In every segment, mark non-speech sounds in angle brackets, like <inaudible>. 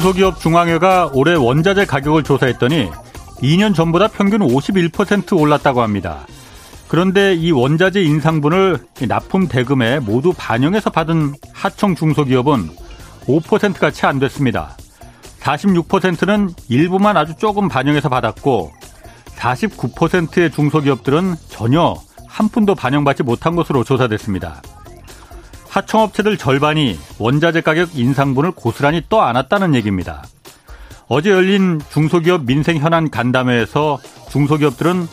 중소기업 중앙회가 올해 원자재 가격을 조사했더니 2년 전보다 평균 51% 올랐다고 합니다. 그런데 이 원자재 인상분을 납품 대금에 모두 반영해서 받은 하청 중소기업은 5%가 채 안 됐습니다. 46%는 일부만 아주 조금 반영해서 받았고 49%의 중소기업들은 전혀 한 푼도 반영받지 못한 것으로 조사됐습니다. 하청업체들 절반이 원자재 가격 인상분을 고스란히 떠 안았다는 얘기입니다. 어제 열린 중소기업 민생 현안 간담회에서 중소기업들은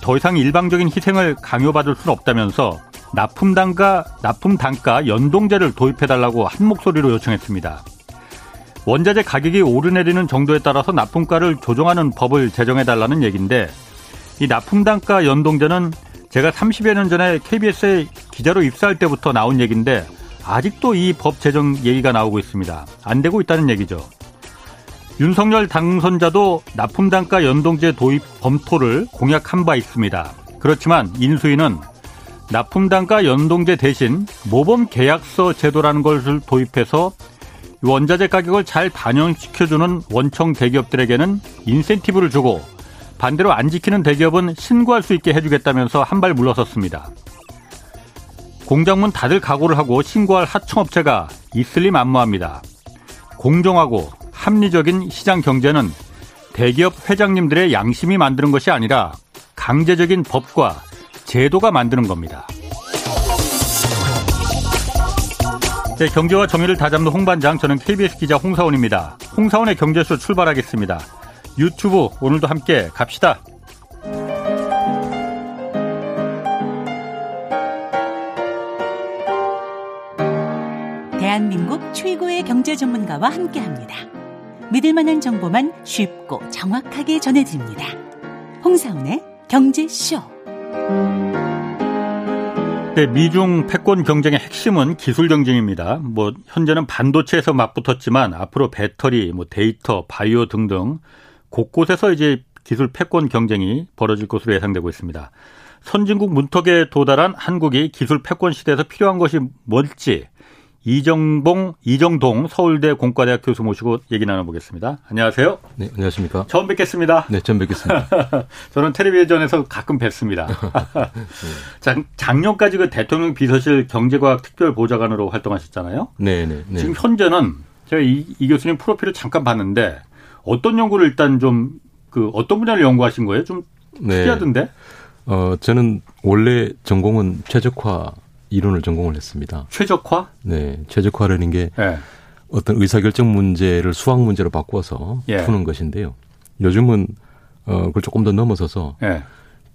더 이상 일방적인 희생을 강요받을 수는 없다면서 납품 단가, 납품 단가 연동제를 도입해 달라고 한 목소리로 요청했습니다. 원자재 가격이 오르내리는 정도에 따라서 납품가를 조정하는 법을 제정해 달라는 얘기인데 이 납품 단가 연동제는 제가 30여 년 전에 KBS에 기자로 입사할 때부터 나온 얘기인데 아직도 이 법 제정 얘기가 나오고 있습니다. 안 되고 있다는 얘기죠. 윤석열 당선자도 납품 단가 연동제 도입 검토를 공약한 바 있습니다. 그렇지만 인수위는 납품 단가 연동제 대신 모범 계약서 제도라는 것을 도입해서 원자재 가격을 잘 반영시켜주는 원청 대기업들에게는 인센티브를 주고 반대로 안 지키는 대기업은 신고할 수 있게 해주겠다면서 한 발 물러섰습니다. 공장문 다들 각오를 하고 신고할 하청업체가 있을리 만무합니다. 공정하고 합리적인 시장 경제는 대기업 회장님들의 양심이 만드는 것이 아니라 강제적인 법과 제도가 만드는 겁니다. 네, 경제와 정의를 다잡는 홍반장 저는 KBS 기자 홍사원입니다. 홍사원의 경제쇼 출발하겠습니다. 유튜브 오늘도 함께 갑시다. 대한민국 최고의 경제 전문가와 함께 합니다. 믿을 만한 정보만 쉽고 정확하게 전해드립니다. 홍사원의 경제쇼. 네, 미중 패권 경쟁의 핵심은 기술 경쟁입니다. 뭐 현재는 반도체에서 맞붙었지만 앞으로 배터리, 뭐 데이터, 바이오 등등 곳곳에서 이제 기술 패권 경쟁이 벌어질 것으로 예상되고 있습니다. 선진국 문턱에 도달한 한국이 기술 패권 시대에서 필요한 것이 뭘지 이정봉, 이정동 서울대 공과대학 교수 모시고 얘기 나눠보겠습니다. 안녕하세요. 네, 안녕하십니까. 처음 뵙겠습니다. 네, 처음 뵙겠습니다. <laughs> 저는 텔레비전에서 가끔 뵙습니다. 작, <laughs> 작년까지 그 대통령 비서실 경제과학 특별보좌관으로 활동하셨잖아요. 네, 네, 네. 지금 현재는 제가 이, 이 교수님 프로필을 잠깐 봤는데 어떤 연구를 일단 좀 그 어떤 분야를 연구하신 거예요? 좀 네. 특이하던데? 어, 저는 원래 전공은 최적화 이론을 전공을 했습니다. 최적화? 네, 최적화라는 게 네. 어떤 의사결정 문제를 수학 문제로 바꿔서 예. 푸는 것인데요. 요즘은 어, 그걸 조금 더 넘어서서 예.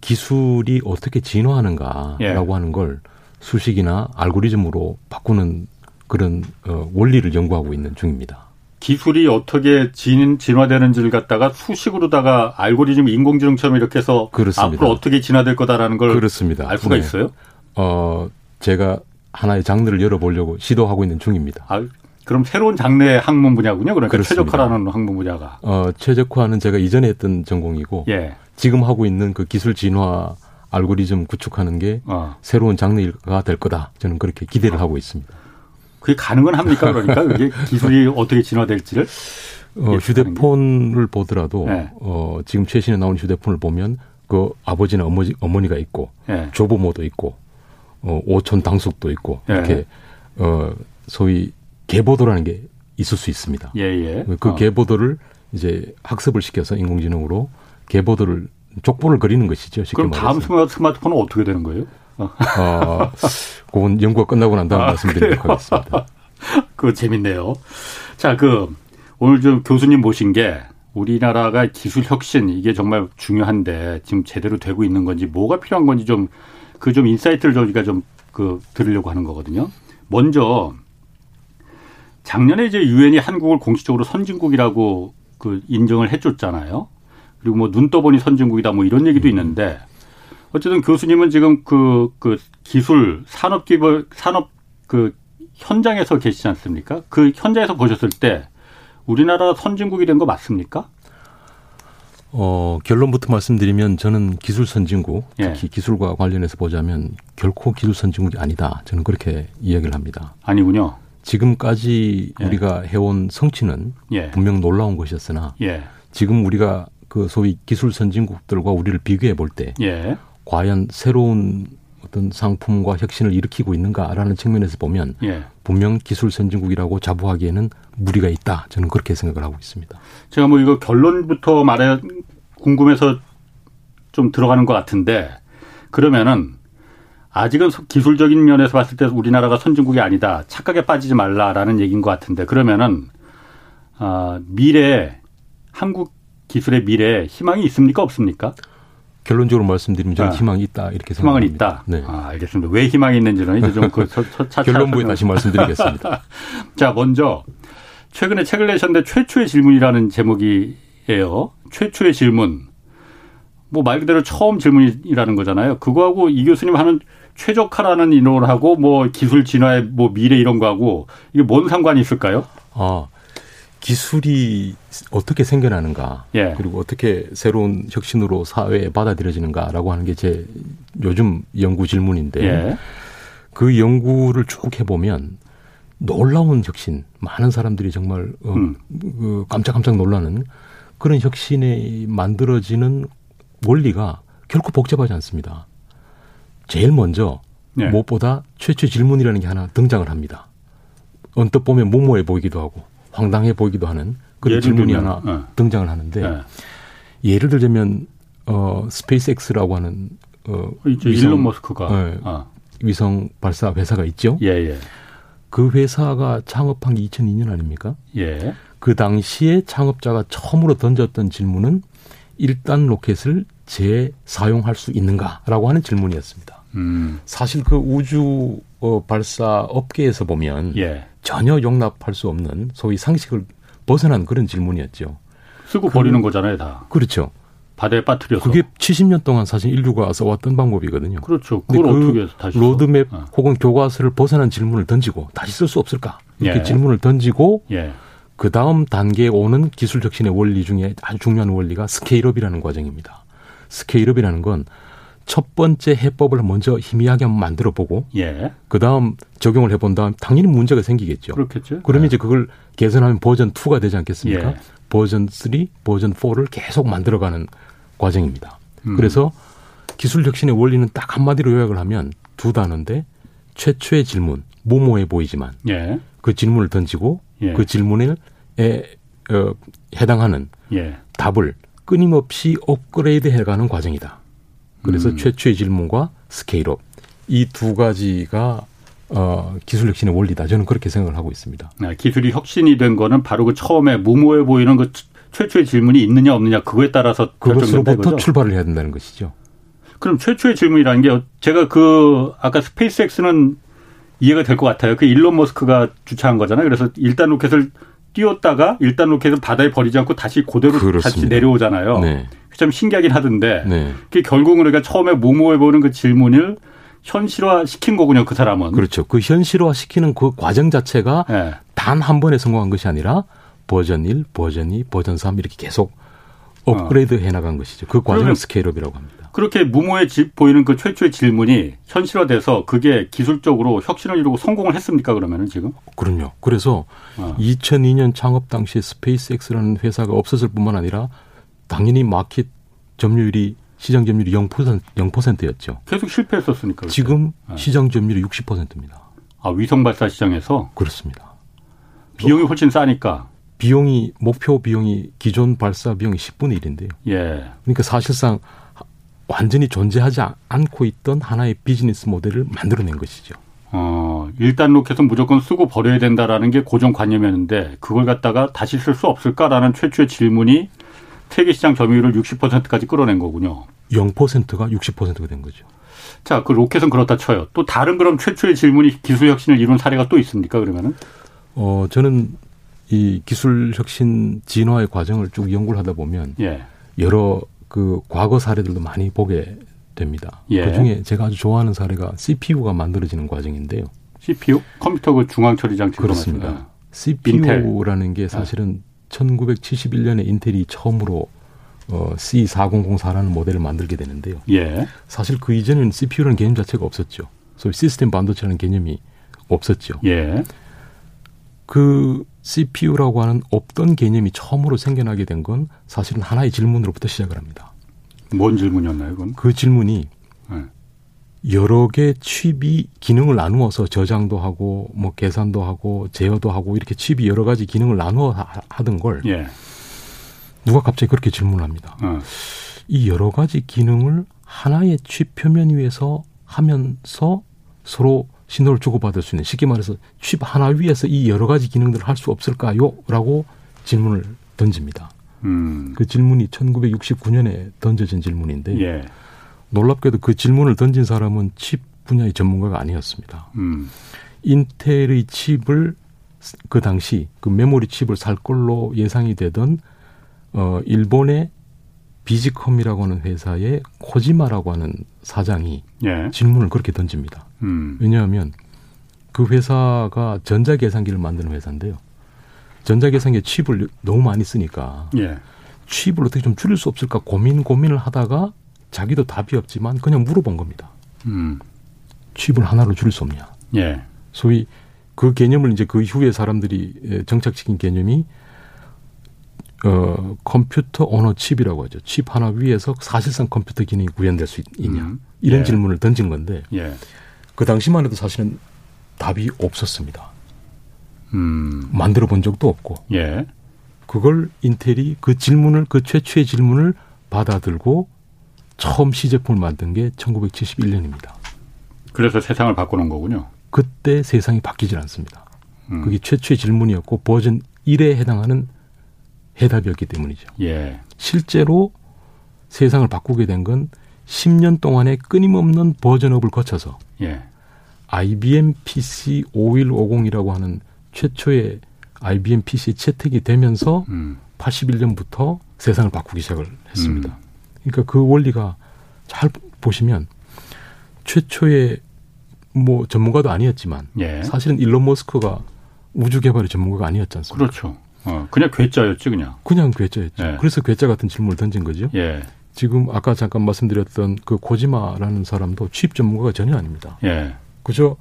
기술이 어떻게 진화하는가라고 예. 하는 걸 수식이나 알고리즘으로 바꾸는 그런 어, 원리를 연구하고 있는 중입니다. 기술이 어떻게 진, 진화되는지를 갖다가 수식으로다가 알고리즘 인공지능처럼 이렇게 해서 그렇습니다. 앞으로 어떻게 진화될 거다라는 걸 그렇습니다. 알 수가 네. 있어요? 어, 제가 하나의 장르를 열어보려고 시도하고 있는 중입니다. 아, 그럼 새로운 장르의 학문 분야군요. 그러니까 그렇습니다. 최적화라는 학문 분야가. 어, 최적화는 제가 이전에 했던 전공이고 예. 지금 하고 있는 그 기술 진화 알고리즘 구축하는 게 어. 새로운 장르가 될 거다. 저는 그렇게 기대를 어. 하고 있습니다. 그게 가능은 합니까? 그러니까 그게 기술이 어떻게 진화될지를? 어, 휴대폰을 보더라도 네. 어, 지금 최신에 나온 휴대폰을 보면 그 아버지나 어머니, 어머니가 있고 네. 조부모도 있고 어, 오촌 당숙도 있고 네. 이렇게 어, 소위 계보도라는 게 있을 수 있습니다. 예, 예. 그 어. 계보도를 이제 학습을 시켜서 인공지능으로 계보도를 족보를 그리는 것이죠. 그럼 다음 스마트폰은 어떻게 되는 거예요? 어, 그건 연구가 끝나고 난 다음 아, 말씀드리도록 그래요? 하겠습니다. <laughs> 그거 재밌네요. 자, 그, 오늘 좀 교수님 모신 게 우리나라가 기술 혁신 이게 정말 중요한데 지금 제대로 되고 있는 건지 뭐가 필요한 건지 좀 그좀 그 insight를 저희가 좀 그 들으려고 하는 거거든요. 먼저 작년에 이제 유엔이 한국을 공식적으로 선진국이라고 그 인정을 해줬잖아요. 그리고 뭐 눈 떠보니 선진국이다 뭐 이런 얘기도 있는데 어쨌든 교수님은 지금 그, 그 기술 산업 기벌 산업 그 현장에서 계시지 않습니까? 그 현장에서 보셨을 때 우리나라 선진국이 된 거 맞습니까? 어, 결론부터 말씀드리면 저는 기술 선진국, 예. 특히 예. 기술과 관련해서 보자면 결코 기술 선진국이 아니다. 저는 그렇게 이야기를 합니다. 아니군요. 지금까지 예. 우리가 해온 성취는 예. 분명 놀라운 것이었으나 예. 지금 우리가 그 소위 기술 선진국들과 우리를 비교해 볼때 예. 과연 새로운 어떤 상품과 혁신을 일으키고 있는가라는 측면에서 보면 예. 분명 기술 선진국이라고 자부하기에는 무리가 있다. 저는 그렇게 생각을 하고 있습니다. 제가 뭐 이거 결론부터 말해 궁금해서 좀 들어가는 것 같은데 그러면은 아직은 기술적인 면에서 봤을 때 우리나라가 선진국이 아니다. 착각에 빠지지 말라라는 얘기인 것 같은데 그러면은 아, 미래 한국 기술의 미래 희망이 있습니까 없습니까? 결론적으로 말씀드리면 저는 아, 희망이 있다 이렇게 생각합니다. 희망은 있다. 네. 아, 알겠습니다. 왜 희망이 있는지는 이제 좀그 결론부에 다시 말씀드리겠습니다. <laughs> 자, 먼저 최근에 책을 내셨는데 최초의 질문이라는 제목이에요. 최초의 질문. 뭐 말 그대로 처음 질문이라는 거잖아요. 그거하고 이 교수님 하는 최적화라는 인원을 하고 뭐 기술 진화의 뭐 미래 이런 거하고 이게 뭔 상관이 있을까요? 아, 기술이 어떻게 생겨나는가 예. 그리고 어떻게 새로운 혁신으로 사회에 받아들여지는가라고 하는 게 제 요즘 연구 질문인데 예. 그 연구를 쭉 해보면 놀라운 혁신 많은 사람들이 정말 어, 음. 그 깜짝깜짝 놀라는 그런 혁신에 만들어지는 원리가 결코 복잡하지 않습니다. 제일 먼저 예. 무엇보다 최초 질문이라는 게 하나 등장을 합니다. 언뜻 보면 무모해 보이기도 하고 황당해 보이기도 하는 그런 질문이 들면, 하나 네. 등장을 하는데 네. 예를 들자면 어 SpaceX라고 하는 어 있죠. 위성, 일론 머스크가 네, 아. 위성 발사 회사가 있죠. 예, 예. 그 회사가 창업한 게 2002년 아닙니까? 예. 그 당시에 창업자가 처음으로 던졌던 질문은 일단 로켓을 재사용할 수 있는가라고 하는 질문이었습니다. 음. 사실 그 우주 어, 발사 업계에서 보면 예. 전혀 용납할 수 없는 소위 상식을 벗어난 그런 질문이었죠. 쓰고 그, 버리는 거잖아요, 다. 그렇죠. 바다에 빠뜨려서. 그게 70년 동안 사실 인류가 써왔던 방법이거든요. 그렇죠. 그걸 그 어떻게 해서 다시 로드맵 어. 혹은 교과서를 벗어난 질문을 던지고 다시 쓸 수 없을까? 이렇게 예. 질문을 던지고 예. 그 다음 단계에 오는 기술 혁신의 원리 중에 아주 중요한 원리가 scale-up이라는 과정입니다. scale-up이라는 건 첫 번째 해법을 먼저 희미하게 한번 만들어 보고 예. 그다음 적용을 해본 다음 당연히 문제가 생기겠죠. 그렇겠죠. 그러면 예. 이제 그걸 개선하면 버전 2가 되지 않겠습니까? 예. 버전 3, 버전 4를 계속 만들어가는 과정입니다. 음. 그래서 기술 혁신의 원리는 딱 한마디로 요약을 하면 두 단어인데 최초의 질문, 모모해 보이지만 예. 그 질문을 던지고 예. 그 질문에 어, 해당하는 예. 답을 끊임없이 업그레이드 해가는 과정이다. 그래서 음. 최초의 질문과 스케일업 이 두 가지가 어, 기술 혁신의 원리다. 저는 그렇게 생각을 하고 있습니다. 네, 기술이 혁신이 된 거는 바로 그 처음에 무모해 보이는 그 최초의 질문이 있느냐 없느냐 그거에 따라서 그것으로부터 출발을 해야 된다는 것이죠. 그럼 최초의 질문이라는 게 제가 그 아까 스페이스X는 이해가 될 것 같아요. 그 일론 머스크가 주창한 거잖아요. 그래서 일단 로켓을 띄웠다가 일단 로켓을 바다에 버리지 않고 다시 그대로 그렇습니다. 다시 내려오잖아요. 네. 참 신기하긴 하던데 네. 그게 결국은 우리가 처음에 무모해 보이는 그 질문을 현실화 시킨 거군요, 그 사람은. 그렇죠. 그 현실화 시키는 그 과정 자체가 네. 단 한 번에 성공한 것이 아니라 버전 1, 버전 2, 버전 3 이렇게 계속 업그레이드 어. 해 나간 것이죠. 그 과정을 scale-up이라고 합니다. 그렇게 무모해 보이는 그 최초의 질문이 현실화돼서 그게 기술적으로 혁신을 이루고 성공을 했습니까, 그러면은 지금? 그럼요. 그래서 어. 2002년 창업 당시에 스페이스X라는 회사가 없었을 뿐만 아니라 당연히 마켓 점유율이 시장 점유율이 0% 0%였죠. 계속 실패했었으니까. 그렇죠? 지금 네. 시장 점유율이 60%입니다. 아, 위성 발사 시장에서 그렇습니다. 비용이 훨씬 싸니까 비용이 목표 비용이 기존 발사 비용이 10분의 1인데요. 예. 그러니까 사실상 완전히 존재하지 않고 있던 하나의 비즈니스 모델을 만들어낸 것이죠. 어, 일단 로켓은 무조건 쓰고 버려야 된다라는 게 고정관념이었는데 그걸 갖다가 다시 쓸 수 없을까라는 최초의 질문이 세계 시장 점유율을 60%까지 끌어낸 거군요. 0%가 60%가 된 거죠. 자, 그 로켓은 그렇다 쳐요. 또 다른 그럼 최초의 질문이 기술 혁신을 이룬 사례가 또 있습니까? 그러면은? 어, 저는 이 기술 혁신 진화의 과정을 쭉 연구를 하다 보면 예. 여러 그 과거 사례들도 많이 보게 됩니다. 예. 그 중에 제가 아주 좋아하는 사례가 CPU가 만들어지는 과정인데요. CPU? 컴퓨터 그 중앙 처리 장치 그렇습니다. CPU라는 게 사실은 1971년에 인텔이 처음으로 어, C4004라는 모델을 만들게 되는데요. 예. 사실 그 이전에는 CPU라는 개념 자체가 없었죠. 소위 시스템 반도체라는 개념이 없었죠. 예. 그 CPU라고 하는 없던 개념이 처음으로 생겨나게 된 건 사실은 하나의 질문으로부터 시작을 합니다. 뭔 질문이었나요, 그건? 그 질문이 네. 여러 개 칩이 기능을 나누어서 저장도 하고 뭐 계산도 하고 제어도 하고 이렇게 칩이 여러 가지 기능을 나누어 하던 걸 예. 누가 갑자기 그렇게 질문을 합니다. 어. 이 여러 가지 기능을 하나의 칩 표면 위에서 하면서 서로 신호를 주고받을 수 있는 쉽게 말해서 칩 하나 위에서 이 여러 가지 기능들을 할 수 없을까요? 라고 질문을 던집니다. 음. 그 질문이 1969년에 던져진 질문인데 예. 놀랍게도 그 질문을 던진 사람은 칩 분야의 전문가가 아니었습니다. 음. 인텔의 칩을 그 당시 그 메모리 칩을 살 걸로 예상이 되던 어 일본의 비지컴이라고 하는 회사의 코지마라고 하는 사장이 예. 질문을 그렇게 던집니다. 음. 왜냐하면 그 회사가 전자계산기를 만드는 회사인데요. 전자계산기 칩을 너무 많이 쓰니까 예. 칩을 어떻게 좀 줄일 수 없을까 고민 고민을 하다가 자기도 답이 없지만 그냥 물어본 겁니다. 음. 칩을 하나로 줄일 수 없냐. 예. 소위 그 개념을 이제 그 이후에 사람들이 정착시킨 개념이 어, 컴퓨터 언어 칩이라고 하죠. 칩 하나 위에서 사실상 컴퓨터 기능이 구현될 수 있냐. 음. 이런 예. 질문을 던진 건데 예. 그 당시만 해도 사실은 답이 없었습니다. 음. 만들어 본 적도 없고. 예. 그걸 인텔이 그 질문을 그 최초의 질문을 받아들고 처음 시제품을 만든 게 1971년입니다. 그래서 세상을 바꾸는 거군요. 그때 세상이 바뀌질 않습니다. 음. 그게 최초의 질문이었고 버전 1에 해당하는 해답이었기 때문이죠. 예. 실제로 세상을 바꾸게 된 건 10년 동안의 끊임없는 버전업을 거쳐서 예. IBM PC 5150이라고 하는 최초의 IBM PC 채택이 되면서 음. 81년부터 세상을 바꾸기 시작을 했습니다. 음. 그러니까 그 원리가 잘 보시면 최초의 뭐 전문가도 아니었지만 예. 사실은 일론 머스크가 우주 개발의 전문가가 아니었지 않습니까? 그렇죠. 어, 그냥 괴짜였지 그냥. 그냥 괴짜였죠. 예. 그래서 괴짜 같은 질문을 던진 거죠. 예. 지금 아까 잠깐 말씀드렸던 그 고지마라는 사람도 취입 전문가가 전혀 아닙니다. 예. 그저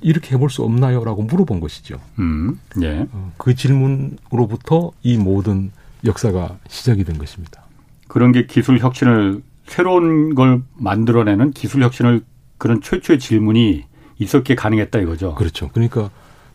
이렇게 해볼 수 없나요?라고 물어본 것이죠. 음, 예. 어, 그 질문으로부터 이 모든 역사가 시작이 된 것입니다. 그런 게 기술 혁신을 새로운 걸 만들어내는 기술 혁신을 그런 최초의 질문이 있었기에 가능했다 이거죠. 그렇죠. 그러니까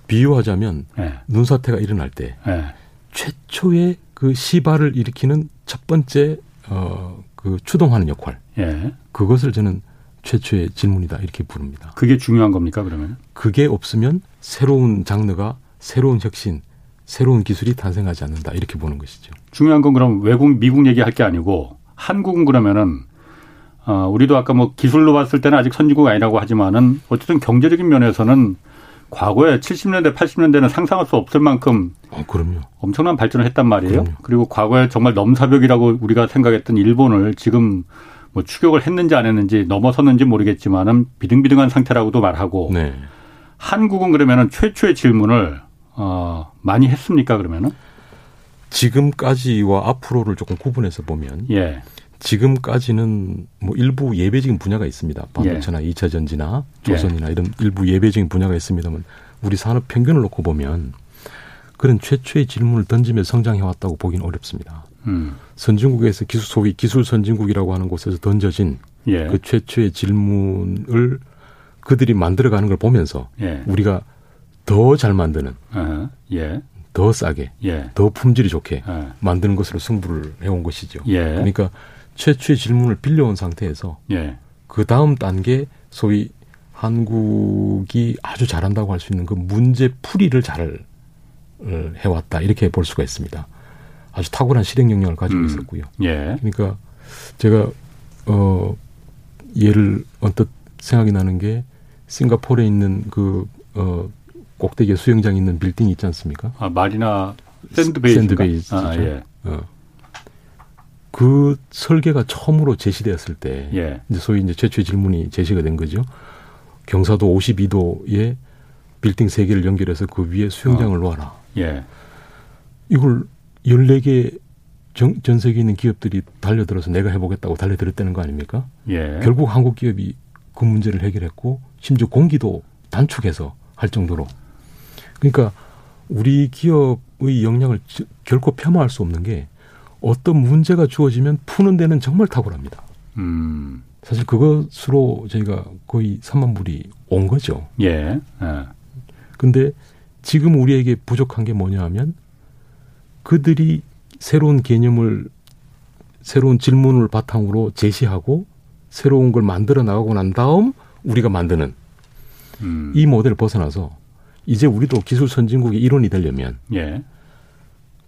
비유하자면 네. 눈사태가 일어날 때 네. 최초의 그 시발을 일으키는 첫 번째 어그 추동하는 역할. 네. 그것을 저는 최초의 질문이다 이렇게 부릅니다. 그게 중요한 겁니까 그러면? 그게 없으면 새로운 장르가 새로운 혁신, 새로운 기술이 탄생하지 않는다 이렇게 보는 것이죠. 중요한 건 그럼 외국 미국 얘기할 게 아니고 한국은 그러면은 어 우리도 아까 뭐 기술로 봤을 때는 아직 선진국 아니라고 하지만은 어쨌든 경제적인 면에서는 과거에 70년대, 80년대는 상상할 수 없을 만큼 어, 그럼요. 엄청난 발전을 했단 말이에요. 그럼요. 그리고 과거에 정말 넘사벽이라고 우리가 생각했던 일본을 지금 뭐 추격을 했는지 안 했는지 넘어섰는지 모르겠지만은 비등비등한 상태라고도 말하고 네. 한국은 그러면은 최초의 질문을 어 많이 했습니까 그러면은? 지금까지와 앞으로를 조금 구분해서 보면 예. 지금까지는 뭐 일부 예배적인 분야가 있습니다. 반도체나 예. 2차 전지나 조선이나 예. 이런 일부 예배적인 분야가 있습니다만 우리 산업 평균을 놓고 보면 그런 최초의 질문을 던지며 성장해 왔다고 보기는 어렵습니다. 음. 선진국에서 기술 소위 기술 선진국이라고 하는 곳에서 던져진 예. 그 최초의 질문을 그들이 만들어가는 걸 보면서 예. 우리가 더 잘 만드는 uh-huh. 예. 더 싸게, 예. 더 품질이 좋게 예. 만드는 것으로 승부를 해온 것이죠. 예. 그러니까 최초의 질문을 빌려온 상태에서 예. 그 다음 단계 소위 한국이 아주 잘한다고 할 수 있는 그 문제 풀이를 잘 어, 해왔다 이렇게 볼 수가 있습니다. 아주 탁월한 실행 능력을 가지고 음. 있었고요. 예. 그러니까 제가 어 예를 언뜻 생각이 나는 게 싱가포르에 있는 그어 꼭대기에 수영장 있는 빌딩 있지 않습니까? 아, 마리나 샌드베이. 샌드베이. 아, 예. 어. 그 설계가 처음으로 제시되었을 때, 예. 이제 소위 이제 최초의 질문이 제시가 된 거죠. 경사도 52도에 빌딩 세 개를 연결해서 그 위에 수영장을 어. 놓아라. 예. 이걸 14개 전, 전 세계에 있는 기업들이 달려들어서 내가 해보겠다고 달려들었다는 거 아닙니까? 예. 결국 한국 기업이 그 문제를 해결했고 심지어 공기도 단축해서 할 정도로 그러니까 우리 기업의 역량을 결코 폄하할 수 없는 게 어떤 문제가 주어지면 푸는 데는 정말 탁월합니다. 음. 사실 그것으로 저희가 거의 3만 불이 온 거죠. 예. 예. 근데 지금 우리에게 부족한 게 뭐냐 하면 그들이 새로운 개념을 새로운 질문을 바탕으로 제시하고 새로운 걸 만들어 나가고 난 다음 우리가 만드는 음. 이 모델을 벗어나서 이제 우리도 기술 선진국의 일원이 되려면 예.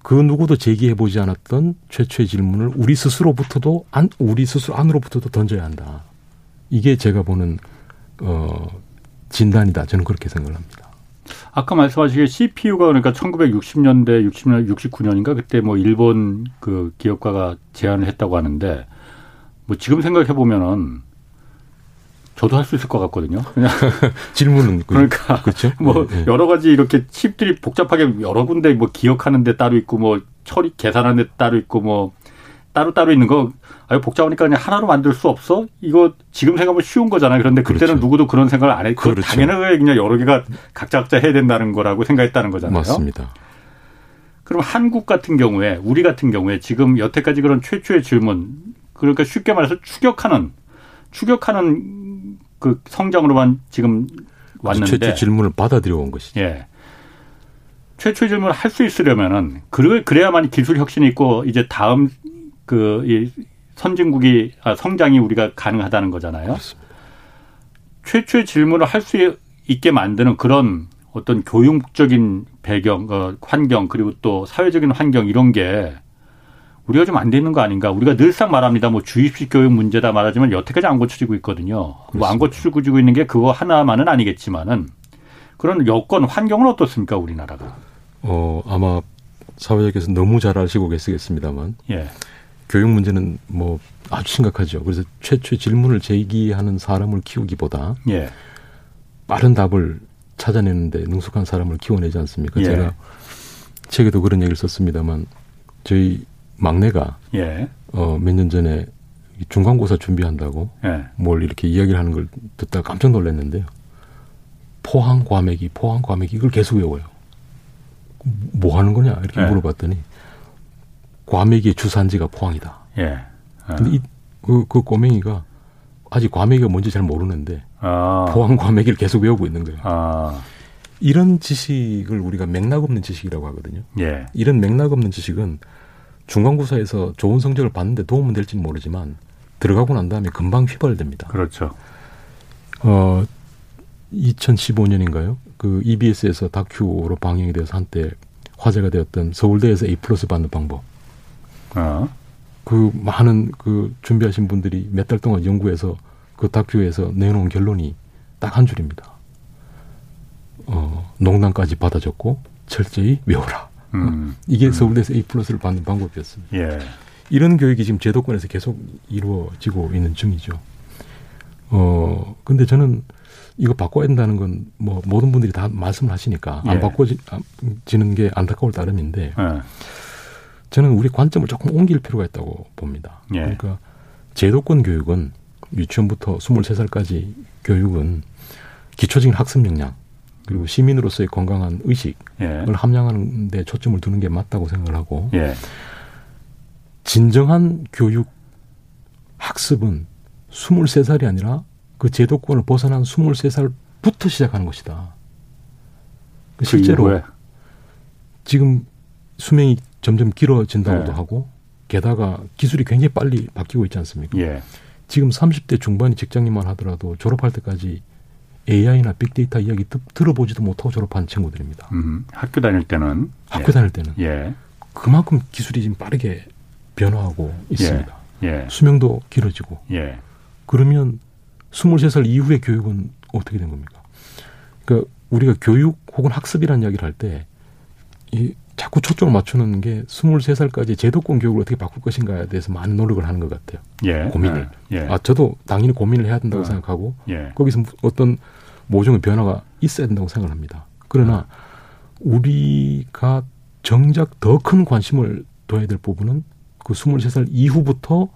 그 누구도 제기해 보지 않았던 최초의 질문을 우리 스스로부터도 안 우리 스스로 안으로부터도 던져야 한다. 이게 제가 보는 어 진단이다. 저는 그렇게 생각을 합니다. 아까 말씀하시기에 CPU가 그러니까 1960년대, 60년, 69년인가 그때 뭐 일본 그 기업가가 제안을 했다고 하는데 뭐 지금 생각해 보면은 저도 할 수 있을 것 같거든요. 그냥 <laughs> 질문은 그러니까 그렇죠? 뭐 네, 네. 여러 가지 이렇게 칩들이 복잡하게 여러 군데 뭐 기억하는 데 따로 있고 뭐 처리 계산하는 데 따로 있고 뭐 따로 따로 있는 거 아유 복잡하니까 그냥 하나로 만들 수 없어? 이거 지금 생각하면 쉬운 거잖아요. 그런데 그때는 그렇죠. 누구도 그런 생각을 안 했고 그렇죠. 당연하게 그냥 여러 개가 각자 각자 해야 된다는 거라고 생각했다는 거잖아요. 맞습니다. 그럼 한국 같은 경우에 우리 같은 경우에 지금 여태까지 그런 최초의 질문 그러니까 쉽게 말해서 추격하는 추격하는 그 성장으로만 지금 왔는데 최초 질문을 받아들여 온 것이죠. 예. 최초 질문을 할 수 있으려면은 그래야만 기술 혁신이 있고 이제 다음 그이 선진국이 아, 성장이 우리가 가능하다는 거잖아요. 그렇습니다. 최초의 질문을 할 수 있게 만드는 그런 어떤 교육적인 배경, 어, 환경 그리고 또 사회적인 환경 이런 게 우리가 좀 안 되는 거 아닌가. 우리가 늘상 말합니다. 뭐 주입식 교육 문제다 말하지만 여태까지 안 고쳐지고 있거든요. 뭐 안 고쳐지고 있는 게 그거 하나만은 아니겠지만은 그런 여건 환경은 어떻습니까 우리나라가? 어 아마 사회자께서 너무 잘 아시고 계시겠습니다만 예. 교육 문제는 뭐 아주 심각하죠. 그래서 최초의 질문을 제기하는 사람을 키우기보다 예. 빠른 답을 찾아내는데 능숙한 사람을 키워내지 않습니까? 예. 제가 책에도 그런 얘기를 썼습니다만 저희 막내가 예. 어, 몇 년 전에 중간고사 준비한다고 예. 뭘 이렇게 이야기를 하는 걸 듣다 깜짝 놀랐는데요. 포항 과메기, 포항 과메기 이걸 계속 외워요. 뭐 하는 거냐 이렇게 예. 물어봤더니 과메기의 주산지가 포항이다. 예. 아. 근데 이, 그, 그 꼬맹이가 아직 과메기가 뭔지 잘 모르는데 아. 포항 과메기를 계속 외우고 있는 거예요. 아. 이런 지식을 우리가 맥락 없는 지식이라고 하거든요. 예. 이런 맥락 없는 지식은 중간고사에서 좋은 성적을 받는데 도움은 될지는 모르지만 들어가고 난 다음에 금방 휘발됩니다. 그렇죠. 어, 2015년인가요? 그 EBS에서 다큐로 방영이 되어서 한때 화제가 되었던 서울대에서 A 플러스 받는 방법. 아. 그 많은 그 준비하신 분들이 몇 달 동안 연구해서 그 다큐에서 내놓은 결론이 딱 한 줄입니다. 어, 농담까지 받아줬고 철저히 외워라. 음. 이게 음. 서울대에서 A 플러스를 받는 방법이었습니다. 예. 이런 교육이 지금 제도권에서 계속 이루어지고 있는 중이죠. 어, 근데 저는 이거 바꿔야 된다는 건 뭐 모든 분들이 다 말씀을 하시니까 안 예. 바꿔지는 게 안타까울 따름인데 예. 저는 우리 관점을 조금 옮길 필요가 있다고 봅니다. 예. 그러니까 제도권 교육은 유치원부터 23살까지 교육은 기초적인 학습 역량 그리고 시민으로서의 건강한 의식을 예. 함양하는 데 초점을 두는 게 맞다고 생각을 하고 예. 진정한 교육 학습은 23살이 아니라 그 제도권을 벗어난 23살부터 시작하는 것이다. 그 실제로 그 지금 수명이 점점 길어진다고도 예. 하고 게다가 기술이 굉장히 빨리 바뀌고 있지 않습니까? 예. 지금 30대 중반의 직장인만 하더라도 졸업할 때까지 AI나 빅데이터 이야기 들어보지도 못하고 졸업한 친구들입니다. 음, 학교 다닐 때는 학교 예. 다닐 때는 예. 그만큼 기술이 지금 빠르게 변화하고 있습니다. 예. 예. 수명도 길어지고 예. 그러면 23살 이후의 교육은 어떻게 된 겁니까? 그러니까 우리가 교육 혹은 학습이라는 이야기를 할 때 이 자꾸 초점을 맞추는 게 23살까지 제도권 교육을 어떻게 바꿀 것인가에 대해서 많은 노력을 하는 것 같아요. 예. 고민을. 예. 아, 저도 당연히 고민을 해야 된다고 어. 생각하고 예. 거기서 어떤 모종의 변화가 있어야 된다고 생각을 합니다. 그러나 어. 우리가 정작 더 큰 관심을 둬야 될 부분은 그 23살 이후부터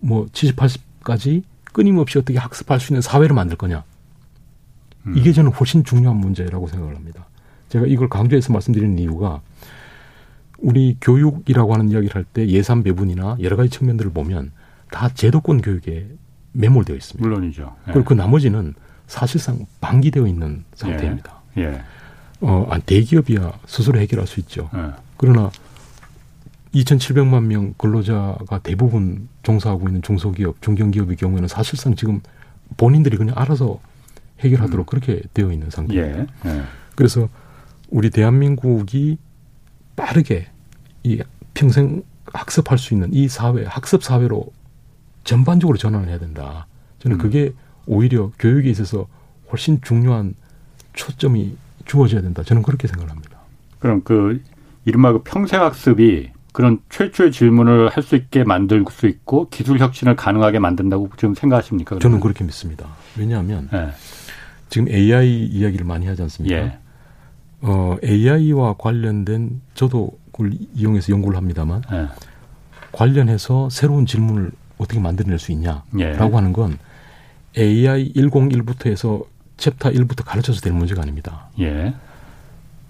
뭐 70, 80까지 끊임없이 어떻게 학습할 수 있는 사회를 만들 거냐. 음. 이게 저는 훨씬 중요한 문제라고 생각을 합니다. 제가 이걸 강조해서 말씀드리는 이유가 우리 교육이라고 하는 이야기를 할 때 예산 배분이나 여러 가지 측면들을 보면 다 제도권 교육에 매몰되어 있습니다. 물론이죠. 예. 그리고 그 나머지는 사실상 방기되어 있는 상태입니다. 예. 예. 어, 대기업이야 스스로 해결할 수 있죠. 예. 그러나 2,700만 명 근로자가 대부분 종사하고 있는 중소기업, 중견기업의 경우에는 사실상 지금 본인들이 그냥 알아서 해결하도록 음. 그렇게 되어 있는 상태입니다. 예. 예. 그래서 우리 대한민국이 빠르게 이 평생 학습할 수 있는 이 사회, 학습 사회로 전반적으로 전환을 해야 된다. 저는 음. 그게 오히려 교육에 있어서 훨씬 중요한 초점이 주어져야 된다. 저는 그렇게 생각합니다. 그럼 그 이른바 그 평생학습이 그런 최초의 질문을 할 수 있게 만들 수 있고 기술 혁신을 가능하게 만든다고 지금 생각하십니까? 그러면? 저는 그렇게 믿습니다. 왜냐하면 네. 지금 AI 이야기를 많이 하지 않습니까? 예. 어, AI와 관련된 저도 그걸 이용해서 연구를 합니다만 예. 관련해서 새로운 질문을 어떻게 만들어낼 수 있냐라고 예. 하는 건 AI 101부터 해서 챕터 1부터 가르쳐서 될 문제가 아닙니다. 예.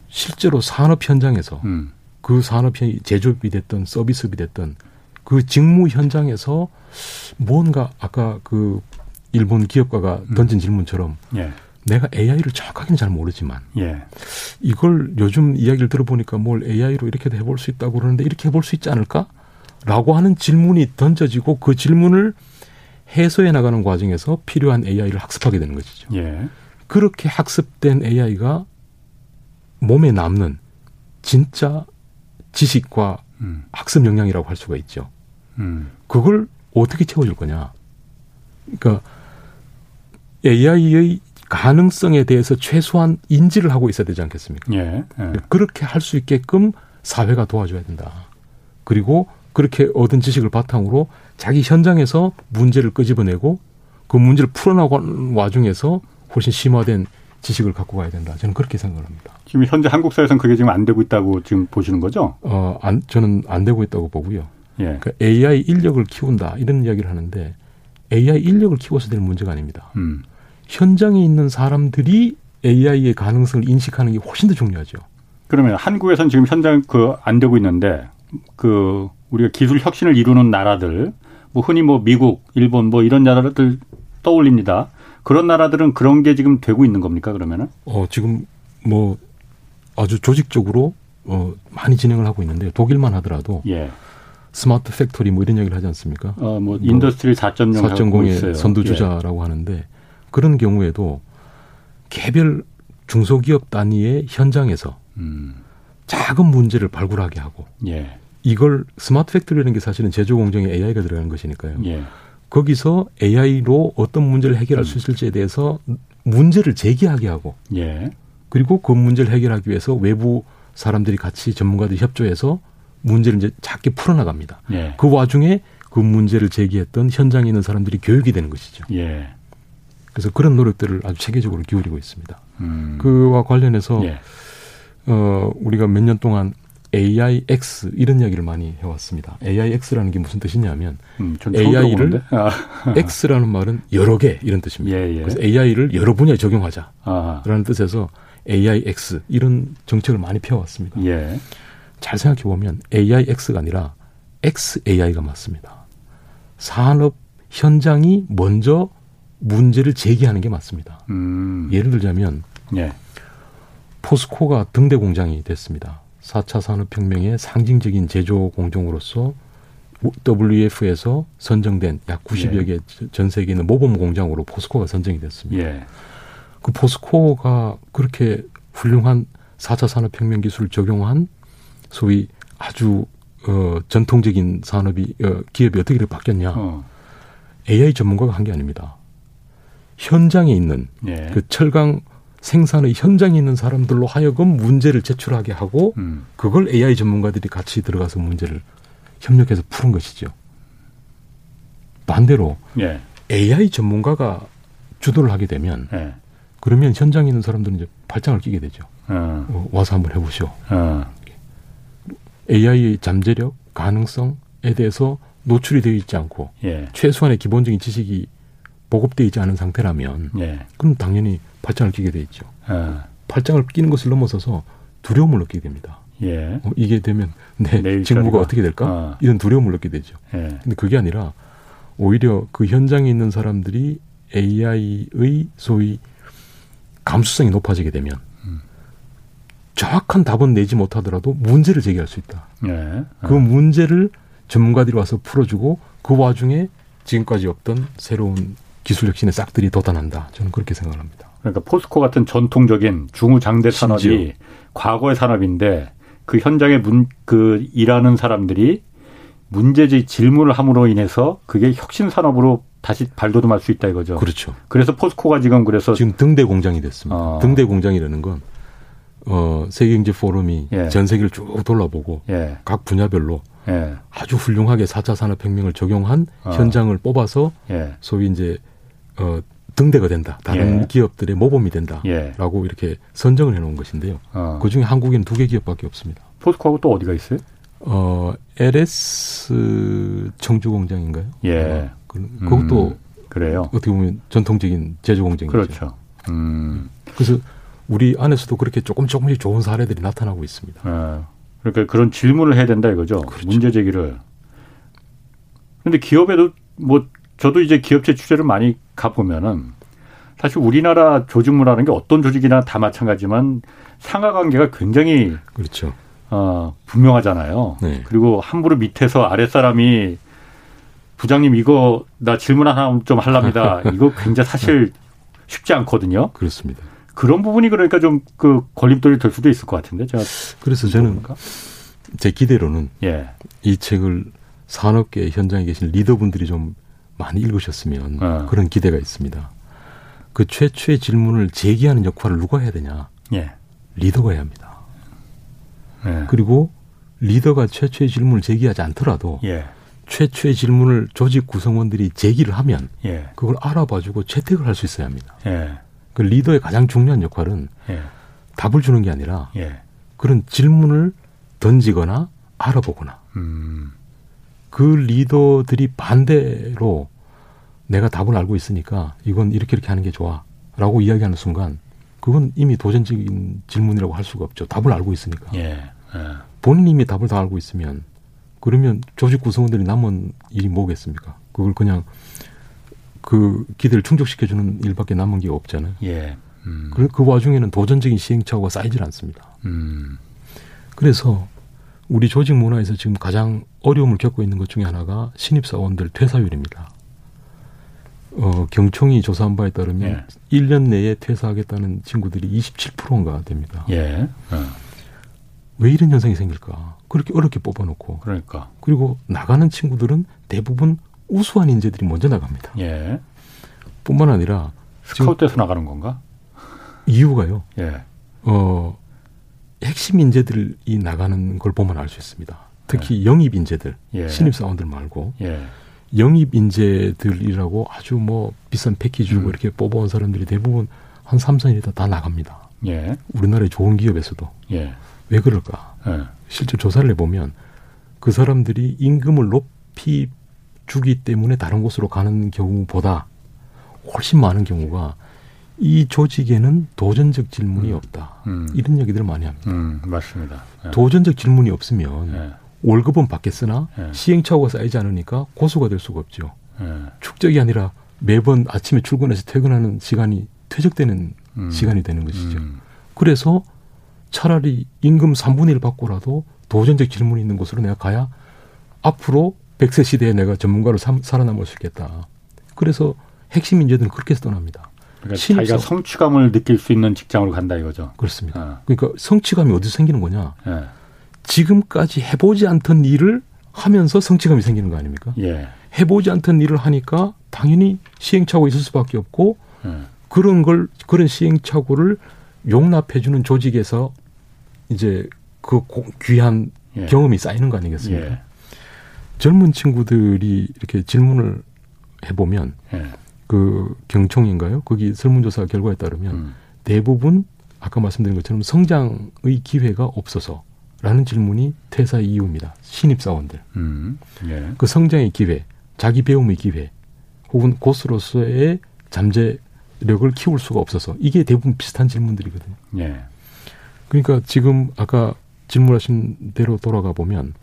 실제로 산업 현장에서 음. 그 산업이 제조업이 됐든 서비스업이 됐든 그 직무 현장에서 뭔가 아까 그 일본 기업가가 음. 던진 질문처럼 예. 내가 AI를 정확하게는 잘 모르지만 예. 이걸 요즘 이야기를 들어보니까 뭘 AI로 이렇게도 해볼 수 있다고 그러는데 이렇게 해볼 수 있지 않을까? 라고 하는 질문이 던져지고 그 질문을 해소해 나가는 과정에서 필요한 AI를 학습하게 되는 것이죠. 예. 그렇게 학습된 AI가 몸에 남는 진짜 지식과 음. 학습 역량이라고 할 수가 있죠. 음. 그걸 어떻게 채워줄 거냐. 그러니까 AI의 가능성에 대해서 최소한 인지를 하고 있어야 되지 않겠습니까? 예. 예. 그렇게 할 수 있게끔 사회가 도와줘야 된다. 그리고 그렇게 얻은 지식을 바탕으로 자기 현장에서 문제를 끄집어내고 그 문제를 풀어나가는 와중에서 훨씬 심화된 지식을 갖고 가야 된다. 저는 그렇게 생각을 합니다. 지금 현재 한국 사회에서는 그게 지금 안 되고 있다고 지금 보시는 거죠? 어, 안, 저는 안 되고 있다고 보고요. 예. 그 AI 인력을 키운다 이런 이야기를 하는데 AI 인력을 키워서 될 문제가 아닙니다. 음. 현장에 있는 사람들이 AI의 가능성을 인식하는 게 훨씬 더 중요하죠. 그러면 한국에서는 지금 현장 그 안 되고 있는데 그 우리가 기술 혁신을 이루는 나라들 뭐 흔히 뭐 미국, 일본 뭐 이런 나라들 떠올립니다. 그런 나라들은 그런 게 지금 되고 있는 겁니까 그러면은? 어 지금 뭐 아주 조직적으로 어 많이 진행을 하고 있는데 독일만 하더라도 예. smart factory 뭐 이런 얘기를 하지 않습니까? 어 뭐 뭐 Industry 4.0 4.0의 선두주자라고 예. 하는데 그런 경우에도 개별 중소기업 단위의 현장에서 음. 작은 문제를 발굴하게 하고 예. 이걸 smart factory라는 게 사실은 제조 공정에 AI가 들어가는 것이니까요. 예. 거기서 AI로 어떤 문제를 해결할 음. 수 있을지에 대해서 문제를 제기하게 하고 예. 그리고 그 문제를 해결하기 위해서 외부 사람들이 같이 전문가들이 협조해서 문제를 이제 작게 풀어나갑니다. 예. 그 와중에 그 문제를 제기했던 현장에 있는 사람들이 교육이 되는 것이죠. 예. 그래서 그런 노력들을 아주 체계적으로 기울이고 있습니다. 음. 그와 관련해서 예. 어 우리가 몇 년 동안 AIX 이런 이야기를 많이 해왔습니다. AIX라는 게 무슨 뜻이냐면 음, AI를 아. X라는 말은 여러 개 이런 뜻입니다. 예, 예. 그래서 AI를 여러 분야에 적용하자라는 아하. 뜻에서 AIX 이런 정책을 많이 펴왔습니다. 예. 잘 생각해 보면 AIX가 아니라 XAI가 맞습니다. 산업 현장이 먼저 문제를 제기하는 게 맞습니다. 음. 예를 들자면 예. 포스코가 등대 공장이 됐습니다. 4차 산업혁명의 상징적인 제조 공정으로서 WEF에서 선정된 약 90여 개 전 세계 있는 모범 공장으로 포스코가 선정이 됐습니다. 예. 그 포스코가 그렇게 훌륭한 4차 산업혁명 기술을 적용한 소위 아주 어, 전통적인 산업이 어, 기업이 어떻게 이렇게 바뀌었냐? 어. AI 전문가가 한 게 아닙니다. 현장에 있는 예. 그 철강 생산의 현장에 있는 사람들로 하여금 문제를 제출하게 하고 음. 그걸 AI 전문가들이 같이 들어가서 문제를 협력해서 푸는 것이죠. 반대로 예. AI 전문가가 주도를 하게 되면 예. 그러면 현장에 있는 사람들은 이제 발장을 끼게 되죠. 어. 어, 와서 한번 해보시오. 어. AI의 잠재력, 가능성에 대해서 노출이 되어 있지 않고 예. 최소한의 기본적인 지식이 보급되어 있지 않은 상태라면 예. 그럼 당연히 발전을 끼게 돼 있죠. 예. 팔짱을 끼는 것을 넘어서서 두려움을 느끼게 됩니다. 예. 어, 이게 되면 내 직무가 어떻게 될까? 아. 이런 두려움을 느끼게 되죠. 예. 근데 그게 아니라 오히려 그 현장에 있는 사람들이 AI의 소위 감수성이 높아지게 되면 음. 정확한 답은 내지 못하더라도 문제를 제기할 수 있다. 예. 그 문제를 전문가들이 와서 풀어주고 그 와중에 지금까지 없던 새로운 기술 혁신의 싹들이 돋아난다. 저는 그렇게 생각을 합니다. 그러니까 포스코 같은 전통적인 중후장대 산업이 심지어. 과거의 산업인데 그 현장에 문, 그 일하는 사람들이 문제지 질문을 함으로 인해서 그게 혁신 산업으로 다시 발돋움할 수 있다 이거죠. 그렇죠. 그래서 포스코가 지금 그래서 지금 등대 공장이 됐습니다. 어. 등대 공장이라는 건 어, 세계경제 포럼이 예. 전 세계를 쭉 돌아보고 예. 각 분야별로 예. 아주 훌륭하게 4차 산업혁명을 적용한 어. 현장을 뽑아서 예. 소위 이제 어, 등대가 된다. 다른 예. 기업들의 모범이 된다라고 예. 이렇게 선정을 해놓은 것인데요. 어. 그 중에 한국에는 두 개 기업밖에 없습니다. 포스코하고 또 어디가 있어요? 어, LS 청주 공장인가요? 예. 어, 그, 그것도 음, 그래요. 어떻게 보면 전통적인 제조 공장이죠. 그렇죠. 음. 그래서 우리 안에서도 그렇게 조금 조금씩 좋은 사례들이 나타나고 있습니다. 예. 그러니까 그런 질문을 해야 된다 이거죠. 그렇죠. 문제 제기를. 그런데 기업에도 뭐 저도 이제 기업체 취재를 많이 가보면은 사실 우리나라 조직 문화라는 게 어떤 조직이나 다 마찬가지지만 상하 관계가 굉장히 그렇죠. 어, 분명하잖아요. 네. 그리고 함부로 밑에서 아랫사람이 부장님 이거 나 질문 하나 좀 할랍니다. <laughs> 이거 굉장히 사실 쉽지 않거든요. 그렇습니다. 그런 부분이 그러니까 좀 그 걸림돌이 될 수도 있을 것 같은데 제가 그래서 저는 제 기대로는 예. 이 책을 산업계 현장에 계신 리더분들이 좀 많이 읽으셨으면 어. 그런 기대가 있습니다. 그 최초의 질문을 제기하는 역할을 누가 해야 되냐? 예. 리더가 해야 합니다. 예. 그리고 리더가 최초의 질문을 제기하지 않더라도 예. 최초의 질문을 조직 구성원들이 제기를 하면 예. 그걸 알아봐주고 채택을 할 수 있어야 합니다. 예. 그 리더의 가장 중요한 역할은 예. 답을 주는 게 아니라 그런 질문을 던지거나 알아보거나 음. 그 리더들이 반대로 내가 답을 알고 있으니까 이건 이렇게 이렇게 하는 게 좋아 라고 이야기하는 순간 그건 이미 도전적인 질문이라고 할 수가 없죠. 답을 알고 있으니까. 예. 예. 본인이 이미 답을 다 알고 있으면 그러면 조직 구성원들이 남은 일이 뭐겠습니까? 그걸 그냥 그 기대를 충족시켜주는 일밖에 남은 게 없잖아요. 예. 음. 그, 그 와중에는 도전적인 시행착오가 쌓이질 않습니다. 음. 그래서 우리 조직 문화에서 지금 가장 어려움을 겪고 있는 것 중에 하나가 신입사원들 퇴사율입니다. 어, 경총이 조사한 바에 따르면 예. 1년 내에 퇴사하겠다는 친구들이 27%인가 됩니다. 예. 어. 왜 이런 현상이 생길까? 그렇게 어렵게 뽑아놓고. 그러니까. 그리고 나가는 친구들은 대부분 우수한 인재들이 먼저 나갑니다. 예. 뿐만 아니라 스카우트에서 나가는 건가? 이유가요. 예. 어, 핵심 인재들이 나가는 걸 보면 알 수 있습니다. 특히 예. 영입 인재들, 예. 신입 사원들 말고 예. 영입 인재들이라고 아주 뭐 비싼 패키지 주고 음. 이렇게 뽑아온 사람들이 대부분 한 3, 4년이다 다 나갑니다. 예. 우리나라의 좋은 기업에서도. 예. 왜 그럴까? 예. 실제 조사를 해보면 그 사람들이 임금을 높이 주기 때문에 다른 곳으로 가는 경우보다 훨씬 많은 경우가 이 조직에는 도전적 질문이 음. 없다. 음. 이런 얘기들을 많이 합니다. 음, 맞습니다. 예. 도전적 질문이 없으면 예. 월급은 받겠으나 예. 시행착오가 쌓이지 않으니까 고소가 될 수가 없죠. 예. 축적이 아니라 매번 아침에 출근해서 퇴근하는 시간이 퇴적되는 음. 시간이 되는 것이죠. 음. 그래서 차라리 임금 3분의 1 받고라도 도전적 질문이 있는 곳으로 내가 가야 앞으로 100세 시대에 내가 전문가로 삼, 살아남을 수 있겠다. 그래서 핵심 인재들은 그렇게 해서 떠납니다. 그러니까 자기가 성취감을 느낄 수 있는 직장으로 간다 이거죠. 그렇습니다. 어. 그러니까 성취감이 어디서 생기는 거냐? 예. 지금까지 해보지 않던 일을 하면서 성취감이 생기는 거 아닙니까? 예. 해보지 않던 일을 하니까 당연히 시행착오 있을 수밖에 없고 예. 그런 걸 그런 시행착오를 용납해주는 조직에서 이제 그 귀한 예. 경험이 쌓이는 거 아니겠습니까? 예. 젊은 친구들이 이렇게 질문을 해보면 예. 그 경총인가요? 거기 설문조사 결과에 따르면 음. 대부분 아까 말씀드린 것처럼 성장의 기회가 없어서 라는 질문이 퇴사 이유입니다. 신입사원들. 음, 예. 그 성장의 기회, 자기 배움의 기회, 혹은 고수로서의 잠재 기술력을 키울 수가 없어서 이게 대부분 비슷한 질문들이거든요. 예. 그러니까 지금 아까 질문하신 대로 돌아가 보면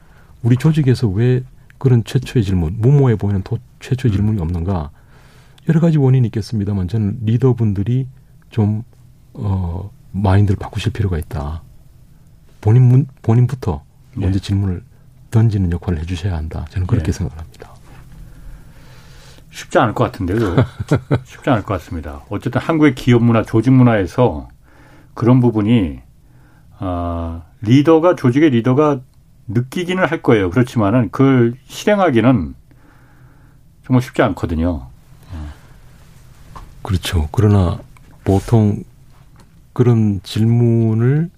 우리 조직에서 왜 그런 최초의 질문, 무모해 보이는 도, 최초의 질문이 없는가? 여러 가지 원인이 있겠습니다만 저는 리더분들이 좀 어, 마인드를 바꾸실 필요가 있다. 본인 문, 본인부터 네. 먼저 질문을 던지는 역할을 해주셔야 한다. 저는 그렇게 네. 생각을 합니다. 쉽지 않을 것 같은데요. <laughs> 쉽지 않을 것 같습니다. 어쨌든 한국의 기업 문화, 조직 문화에서 그런 부분이 어, 리더가 조직의 리더가 느끼기는 할 거예요. 그렇지만은 그걸 실행하기는 정말 쉽지 않거든요. 그렇죠. 그러나 보통 그런 질문을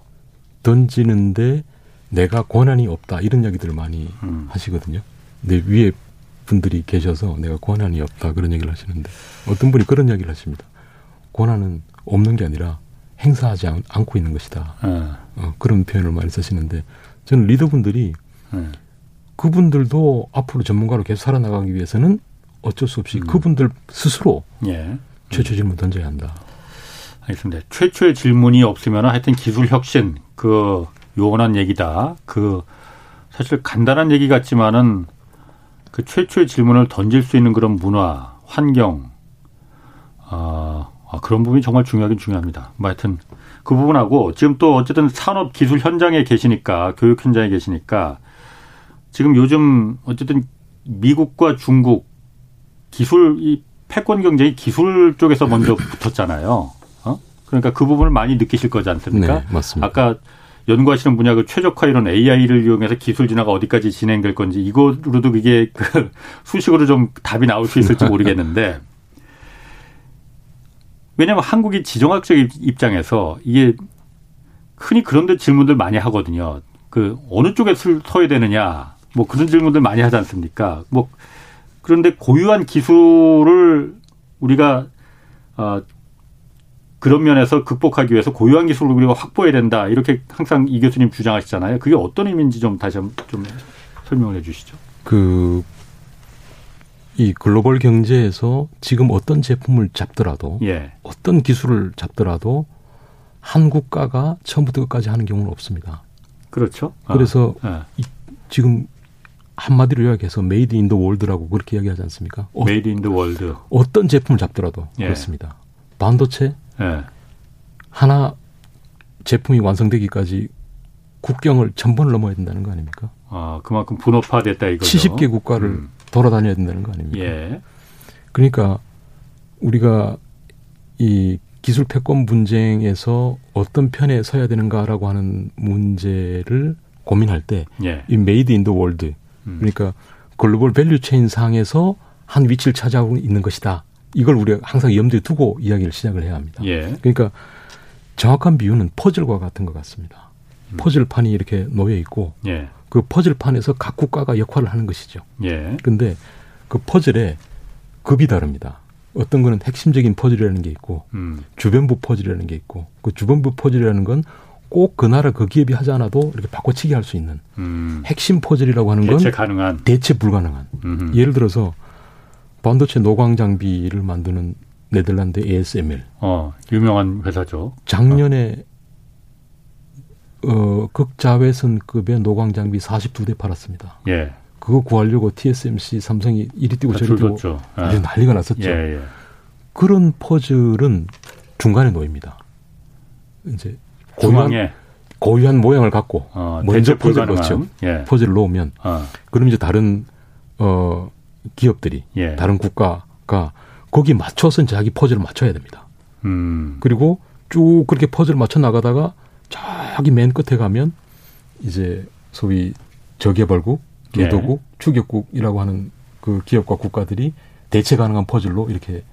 던지는데 내가 권한이 없다 이런 이야기들을 많이 음. 하시거든요. 내 위에 분들이 계셔서 내가 권한이 없다 그런 얘기를 하시는데 어떤 분이 그런 이야기를 하십니다. 권한은 없는 게 아니라 행사하지 않, 고 있는 것이다. 네. 어, 그런 표현을 많이 쓰시는데 저는 리더분들이 네. 그분들도 앞으로 전문가로 계속 살아나가기 위해서는 어쩔 수 없이 음. 그분들 스스로 예. 최초 질문 던져야 한다. 알겠습니다. 최초의 질문이 없으면 하여튼 기술 혁신 그 요원한 얘기다. 그 사실 간단한 얘기 같지만은 그 최초의 질문을 던질 수 있는 그런 문화, 환경, 아, 아 그런 부분이 정말 중요하긴 중요합니다. 뭐 하여튼 그 부분하고 지금 또 어쨌든 산업 기술 현장에 계시니까 교육 현장에 계시니까 지금 요즘 어쨌든 미국과 중국 기술 이 패권 경쟁이 기술 쪽에서 먼저 붙었잖아요. 어? 그러니까 그 부분을 많이 느끼실 거지 않습니까? 네, 맞습니다. 아까 연구하시는 분야 그 최적화 이런 AI를 이용해서 기술 진화가 어디까지 진행될 건지 이거로도 이게 그 <laughs> 수식으로 좀 답이 나올 수 있을지 모르겠는데 <laughs> 왜냐하면 한국이 지정학적 입장에서 이게 흔히 그런 데 질문들 많이 하거든요. 그 어느 쪽에 서야 되느냐 뭐 그런 질문들 많이 하지 않습니까? 뭐 그런데 고유한 기술을 우리가 어 그런 면에서 극복하기 위해서 고유한 기술을 우리가 확보해야 된다. 이렇게 항상 이 교수님 주장하시잖아요. 그게 어떤 의미인지 좀 다시 한번 좀 설명을 해 주시죠. 그, 이 글로벌 경제에서 지금 어떤 제품을 잡더라도, 예. 어떤 기술을 잡더라도 한 국가가 처음부터 끝까지 하는 경우는 없습니다. 그렇죠. 그래서 아, 예. 이, 지금 한마디로 이야기해서 made in the world라고 그렇게 이야기하지 않습니까? Made in the world. 어떤 제품을 잡더라도 예. 그렇습니다. 반도체, 네. 하나 제품이 완성되기까지 국경을 천 번을 넘어야 된다는 거 아닙니까? 아, 그만큼 분업화됐다 이거죠. 70개 국가를 음. 돌아다녀야 된다는 거 아닙니까? 예. 그러니까 우리가 이 기술 패권 분쟁에서 어떤 편에 서야 되는가라고 하는 문제를 고민할 때이 예. made in the world 그러니까 global value chain 상에서 한 위치를 차지하고 있는 것이다. 이걸 우리가 항상 염두에 두고 이야기를 시작을 해야 합니다. 예. 그러니까 정확한 비유는 퍼즐과 같은 것 같습니다. 음. 퍼즐판이 이렇게 놓여 있고 예. 그 퍼즐판에서 각 국가가 역할을 하는 것이죠. 예. 그런데 그 퍼즐의 급이 다릅니다. 어떤 거는 핵심적인 퍼즐이라는 게 있고 음. 주변부 퍼즐이라는 게 있고 그 주변부 퍼즐이라는 건 꼭 그 나라 그 기업이 하지 않아도 이렇게 바꿔치기 할 수 있는 음. 핵심 퍼즐이라고 하는 건 대체 가능한 대체 불가능한 음흠. 예를 들어서 반도체 노광 장비를 만드는 네덜란드 ASML. 어, 유명한 회사죠. 작년에 어, 극자외선급의 노광 장비 42대 팔았습니다. 예. 그거 구하려고 TSMC 삼성이 이리 뛰고 저리 뛰고 예. 난리가 났었죠. 예, 예. 그런 퍼즐은 중간에 놓입니다. 이제 고유한, 고유한 모양을 갖고 어, 먼저 퍼즐 넣죠. 예. 퍼즐을 놓으면 어. 그럼 이제 다른 어 기업들이 예. 다른 국가가 거기 맞춰서 자기 퍼즐을 맞춰야 됩니다. 음. 그리고 쭉 그렇게 퍼즐을 맞춰 나가다가 저기 맨 끝에 가면 이제 소위 저개발국, 개도국, 예. 추격국이라고 하는 그 기업과 국가들이 대체 가능한 퍼즐로 이렇게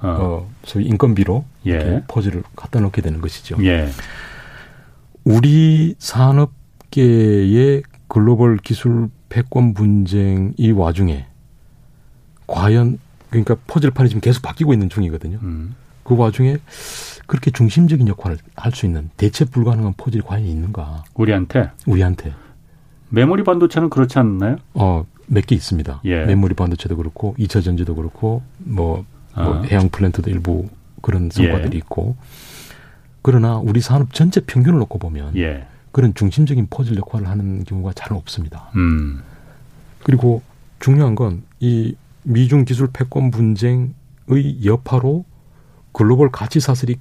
어, 어 소위 인건비로 예. 이렇게 퍼즐을 갖다 놓게 되는 것이죠. 예. 우리 산업계의 글로벌 기술 패권 분쟁 이 와중에 과연 그러니까 퍼즐판이 지금 계속 바뀌고 있는 중이거든요. 음. 그 와중에 그렇게 중심적인 역할을 할 수 있는 대체 불가능한 퍼즐이 과연 있는가? 우리한테? 우리한테. 메모리 반도체는 그렇지 않나요? 어, 몇 개 있습니다. 예. 메모리 반도체도 그렇고, 2차 전지도 그렇고, 뭐, 뭐 아. 해양 플랜트도 일부 그런 성과들이 예. 있고 그러나 우리 산업 전체 평균을 놓고 보면 예. 그런 중심적인 퍼즐 역할을 하는 경우가 잘 없습니다. 음. 그리고 중요한 건 이 미중 기술 패권 분쟁의 여파로 글로벌 가치 사슬이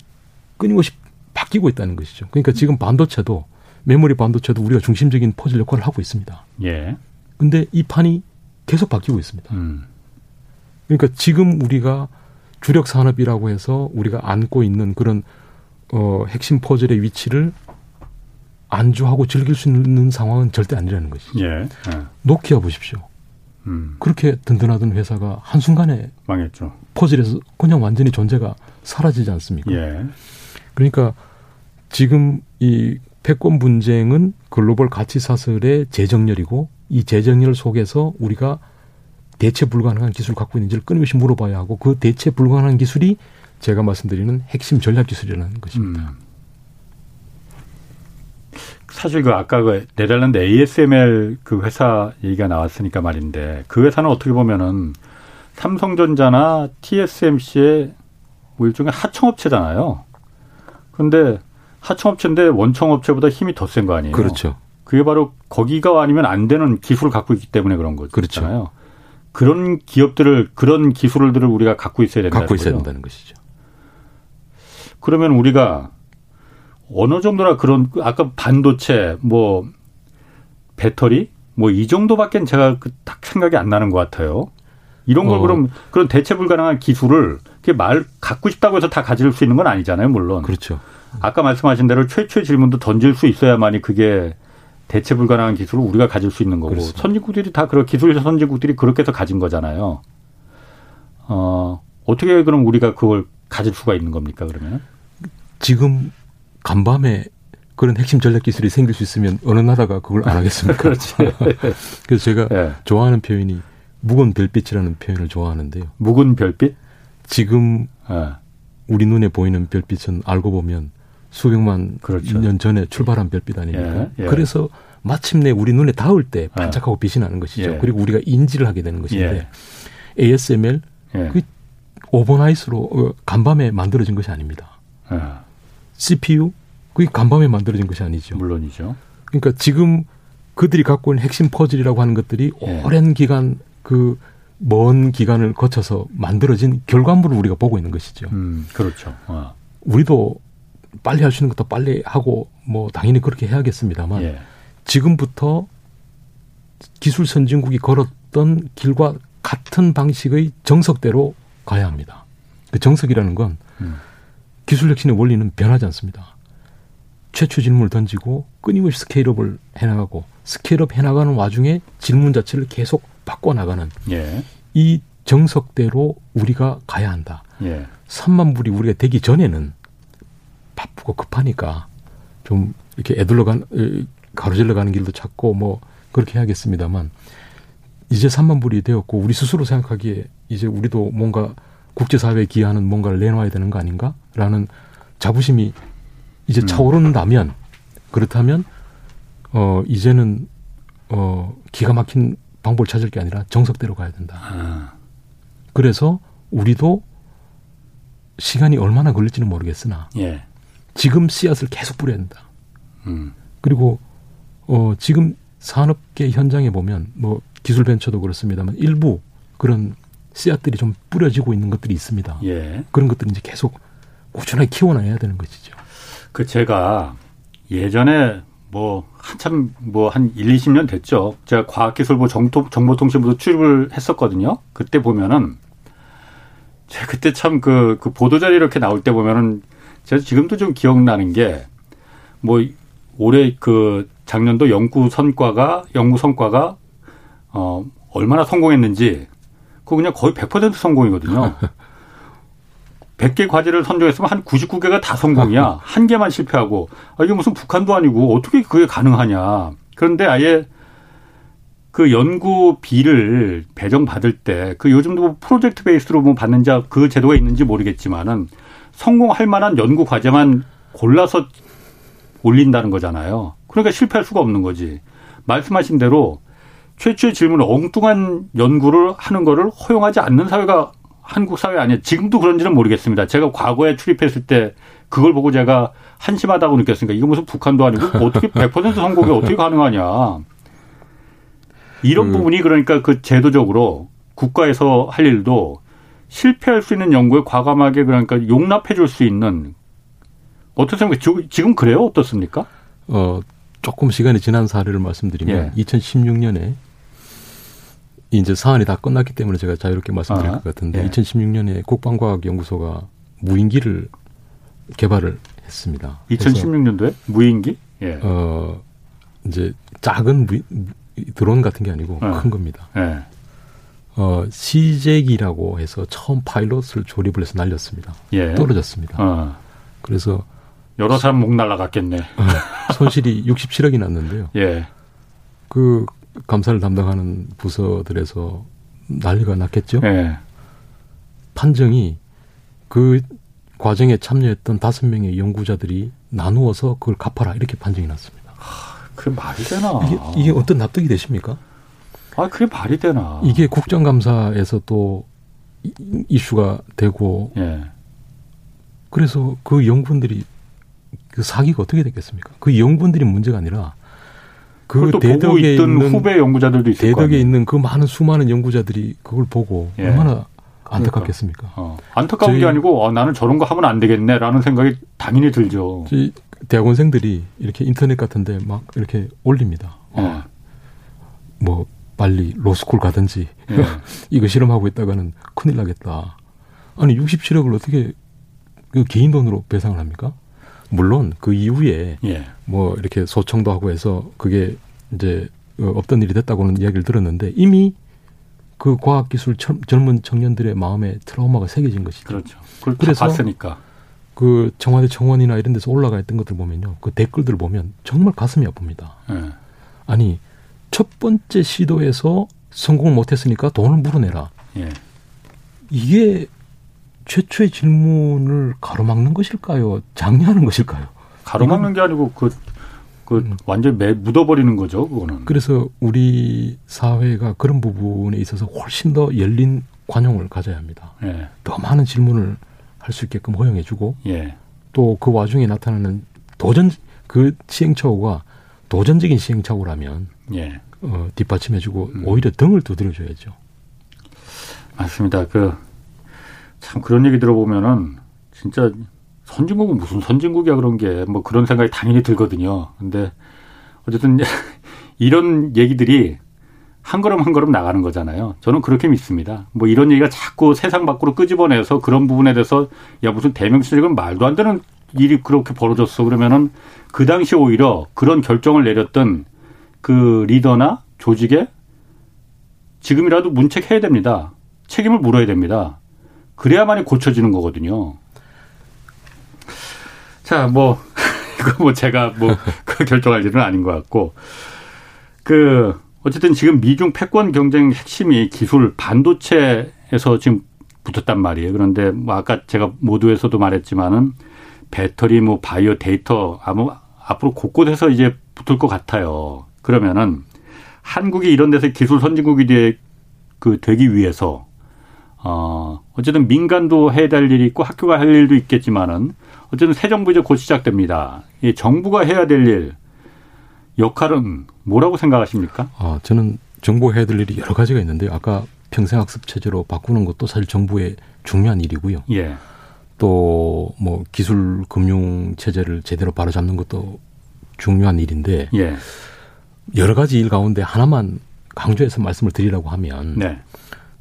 끊임없이 바뀌고 있다는 것이죠. 그러니까 지금 반도체도 메모리 반도체도 우리가 중심적인 퍼즐 역할을 하고 있습니다. 예. 근데 이 판이 계속 바뀌고 있습니다. 음. 그러니까 지금 우리가 주력 산업이라고 해서 우리가 안고 있는 그런 어 핵심 퍼즐의 위치를 안주하고 즐길 수 있는 상황은 절대 아니라는 것이죠. 예. 예. 노키아 보십시오. 음. 그렇게 든든하던 회사가 한순간에 망했죠. 퍼즐에서 그냥 완전히 존재가 사라지지 않습니까? 예. 그러니까 지금 이 패권 분쟁은 글로벌 가치 사슬의 재정렬이고 이 재정렬 속에서 우리가 대체 불가능한 기술을 갖고 있는지를 끊임없이 물어봐야 하고 그 대체 불가능한 기술이 제가 말씀드리는 핵심 전략 기술이라는 것입니다. 음. 사실 그 아까 그 네덜란드 ASML 그 회사 얘기가 나왔으니까 말인데 그 회사는 어떻게 보면은 삼성전자나 TSMC의 뭐 일종의 하청업체잖아요. 그런데 하청업체인데 원청업체보다 힘이 더 센 거 아니에요? 그렇죠. 그게 바로 거기가 아니면 안 되는 기술을 갖고 있기 때문에 그런 거잖아요. 그렇죠. 그런 기업들을 그런 기술들을 우리가 갖고 있어야 된다는 갖고 있어야 된다는 것이죠. 그러면 우리가 어느 정도나 그런 아까 반도체 뭐 배터리 뭐 이 정도밖에 제가 그딱 생각이 안 나는 것 같아요. 이런 걸 어. 그럼 그런 대체 불가능한 기술을 말 갖고 싶다고 해서 다 가질 수 있는 건 아니잖아요, 물론. 그렇죠. 아까 말씀하신 대로 최초의 질문도 던질 수 있어야만이 그게 대체 불가능한 기술을 우리가 가질 수 있는 거고 그렇습니다. 선진국들이 다 그런 기술 선진국들이 그렇게 해서 가진 거잖아요. 어, 어떻게 그럼 우리가 그걸 가질 수가 있는 겁니까, 그러면? 지금 간밤에 그런 핵심 전략 기술이 생길 수 있으면 어느 나라가 그걸 안 하겠습니까? <laughs> 그렇지. <laughs> 그래서 제가 네. 좋아하는 표현이 묵은 별빛이라는 표현을 좋아하는데요. 묵은 별빛? 지금 네. 우리 눈에 보이는 별빛은 알고 보면 수백만 그렇죠. 년 전에 출발한 별빛 아닙니까? 예, 예. 그래서 마침내 우리 눈에 닿을 때 예. 반짝하고 빛이 나는 것이죠. 예. 그리고 우리가 인지를 하게 되는 것인데 예. ASML 예. 그 overnight로 어, 간밤에 만들어진 것이 아닙니다. CPU 그게 간밤에 만들어진 것이 아니죠. 물론이죠. 그러니까 지금 그들이 갖고 있는 핵심 퍼즐이라고 하는 것들이 오랜 기간 그 먼 기간을 거쳐서 만들어진 결과물을 우리가 보고 있는 것이죠. 음, 그렇죠. 어. 우리도 빨리 할 수 있는 것도 빨리 하고 뭐 당연히 그렇게 해야겠습니다만 예. 지금부터 기술 선진국이 걸었던 길과 같은 방식의 정석대로 가야 합니다. 그 정석이라는 건 음. 기술 혁신의 원리는 변하지 않습니다. 최초 질문을 던지고 끊임없이 scale-up을 해나가고 scale-up 해나가는 와중에 질문 자체를 계속 바꿔나가는 예. 이 정석대로 우리가 가야 한다. 예. 3만 불이 우리가 되기 전에는 바쁘고 급하니까 좀 이렇게 에둘러 간 가로질러 가는 길도 찾고 뭐 그렇게 해야겠습니다만 이제 3만 불이 되었고 우리 스스로 생각하기에 이제 우리도 뭔가 국제사회에 기여하는 뭔가를 내놔야 되는 거 아닌가라는 자부심이 이제 음. 차오른다면 그렇다면 어 이제는 어 기가 막힌 방법을 찾을 게 아니라 정석대로 가야 된다. 아. 그래서 우리도 시간이 얼마나 걸릴지는 모르겠으나 예. 지금 씨앗을 계속 뿌려야 된다. 음. 그리고 어 지금 산업계 현장에 보면 뭐 기술 벤처도 그렇습니다만 일부 그런 씨앗들이 좀 뿌려지고 있는 것들이 있습니다. 예. 그런 것들을 이제 계속 꾸준하게 키워놔야 되는 것이죠. 그 제가 예전에 뭐 한참 뭐 한 1, 20년 됐죠. 제가 과학기술부 정토, 정보통신부도 출입을 했었거든요. 그때 보면은 제가 그때 참 그 그 보도자료 이렇게 나올 때 보면은 제가 지금도 좀 기억나는 게 뭐 올해 그 작년도 연구 성과가 연구 성과가 어 얼마나 성공했는지 그거 그냥 거의 100% 성공이거든요. <laughs> 100개 과제를 선정했으면 한 99개가 다 성공이야. <laughs> 한 개만 실패하고 아, 이게 무슨 북한도 아니고 어떻게 그게 가능하냐. 그런데 아예 그 연구비를 배정받을 때 그 요즘도 뭐 프로젝트 베이스로 뭐 받는지 그 제도가 있는지 모르겠지만은 성공할 만한 연구 과제만 골라서 올린다는 거잖아요. 그러니까 실패할 수가 없는 거지. 말씀하신 대로 최초의 질문을 엉뚱한 연구를 하는 거를 허용하지 않는 사회가 한국 사회 아니야. 지금도 그런지는 모르겠습니다. 제가 과거에 출입했을 때 그걸 보고 제가 한심하다고 느꼈으니까 이거 무슨 북한도 아니고 어떻게 <laughs> 100% 선곡이 어떻게 가능하냐. 이런 그... 부분이 그러니까 그 제도적으로 국가에서 할 일도 실패할 수 있는 연구에 과감하게 그러니까 용납해 줄 수 있는 어떻게 생각해? 지금 그래요? 어떻습니까? 어, 조금 시간이 지난 사례를 말씀드리면 예. 2016년에 이제 사안이 다 끝났기 때문에 제가 자유롭게 말씀드릴 아, 것 같은데 예. 2016년에 국방과학연구소가 무인기를 개발을 했습니다. 2016년도에 무인기? 예. 어 이제 작은 무, 드론 같은 게 아니고 어. 큰 겁니다. 예. 어, 시잭이라고 해서 처음 파일럿을 조립을 해서 날렸습니다. 예. 떨어졌습니다. 어. 그래서 여러 사람 목 날라갔겠네. 어, 손실이 67억이 났는데요. <laughs> 예. 그 감사를 담당하는 부서들에서 난리가 났겠죠. 예. 판정이 그 과정에 참여했던 다섯 명의 연구자들이 나누어서 그걸 갚아라 이렇게 판정이 났습니다. 하, 그게 말이 되나? 이게, 이게 어떤 납득이 되십니까? 아, 그게 말이 되나? 이게 국정감사에서 또 이슈가 되고, 예. 그래서 그 연구원들이 그 사기가 어떻게 됐겠습니까? 그 연구원들이 문제가 아니라 그 대덕에 있는 후배 연구자들도 있을 대덕에 있는 그 많은 수많은 연구자들이 그걸 보고 예. 얼마나 안타깝겠습니까? 그러니까. 어. 안타까운 게 아니고 어, 나는 저런 거 하면 안 되겠네라는 생각이 당연히 들죠. 대학원생들이 이렇게 인터넷 같은데 막 이렇게 올립니다. 어. 뭐 빨리 로스쿨 가든지 예. <laughs> 이거 실험하고 있다가는 큰일 나겠다. 아니 67억을 어떻게 그 개인 돈으로 배상을 합니까? 물론 그 이후에 예. 뭐 이렇게 소청도 하고 해서 그게 이제 어, 없던 일이 됐다고는 이야기를 들었는데 이미 그 과학기술 젊은 청년들의 마음에 트라우마가 새겨진 것이죠. 그렇죠. 그래서 봤으니까. 그 청와대 청원이나 이런 데서 올라가 있던 것들 보면요. 그 댓글들 보면 정말 가슴이 아픕니다. 예. 아니 첫 번째 시도에서 성공을 못했으니까 돈을 물어내라. 예. 이게 최초의 질문을 가로막는 것일까요? 장려하는 것일까요? 가로막는 게 아니고 그, 그 음. 완전히 매, 묻어버리는 거죠, 그거는. 그래서 우리 사회가 그런 부분에 있어서 훨씬 더 열린 관용을 가져야 합니다. 예. 더 많은 질문을 할 수 있게끔 허용해주고 예. 또그 와중에 나타나는 도전 그 시행착오가 도전적인 시행착오라면 예. 어, 뒷받침해주고 음. 오히려 등을 두드려줘야죠. 맞습니다. 그 참 그런 얘기 들어보면은 진짜 선진국은 무슨 선진국이야 그런 게 뭐 그런 생각이 당연히 들거든요. 근데 어쨌든 <laughs> 이런 얘기들이 한 걸음 한 걸음 나가는 거잖아요. 저는 그렇게 믿습니다. 뭐 이런 얘기가 자꾸 세상 밖으로 끄집어내서 그런 부분에 대해서 야 무슨 대명시적은 말도 안 되는 일이 그렇게 벌어졌어 그러면은 그 당시 오히려 그런 결정을 내렸던 그 리더나 조직에 지금이라도 문책해야 됩니다. 책임을 물어야 됩니다. 그래야만이 고쳐지는 거거든요. 자, 뭐, <laughs> 이거 뭐 제가 뭐, <laughs> 그 결정할 일은 아닌 것 같고, 그, 어쨌든 지금 미중 패권 경쟁 핵심이 기술 반도체에서 지금 붙었단 말이에요. 그런데 뭐 아까 제가 모두에서도 말했지만은 배터리 뭐 바이오 데이터 아무 앞으로 곳곳에서 이제 붙을 것 같아요. 그러면은 한국이 이런 데서 기술 선진국이 되, 그 되기 위해서 어, 어쨌든 민간도 해야 될 일이 있고 학교가 할 일도 있겠지만은 어쨌든 새 정부 이제 곧 시작됩니다. 이 정부가 해야 될 일, 역할은 뭐라고 생각하십니까? 아, 저는 정부 해야 될 일이 여러 가지가 있는데요. 아까 평생학습 체제로 바꾸는 것도 사실 정부의 중요한 일이고요. 예. 또뭐 기술 금융 체제를 제대로 바로잡는 것도 중요한 일인데 예. 여러 가지 일 가운데 하나만 강조해서 말씀을 드리라고 하면 네.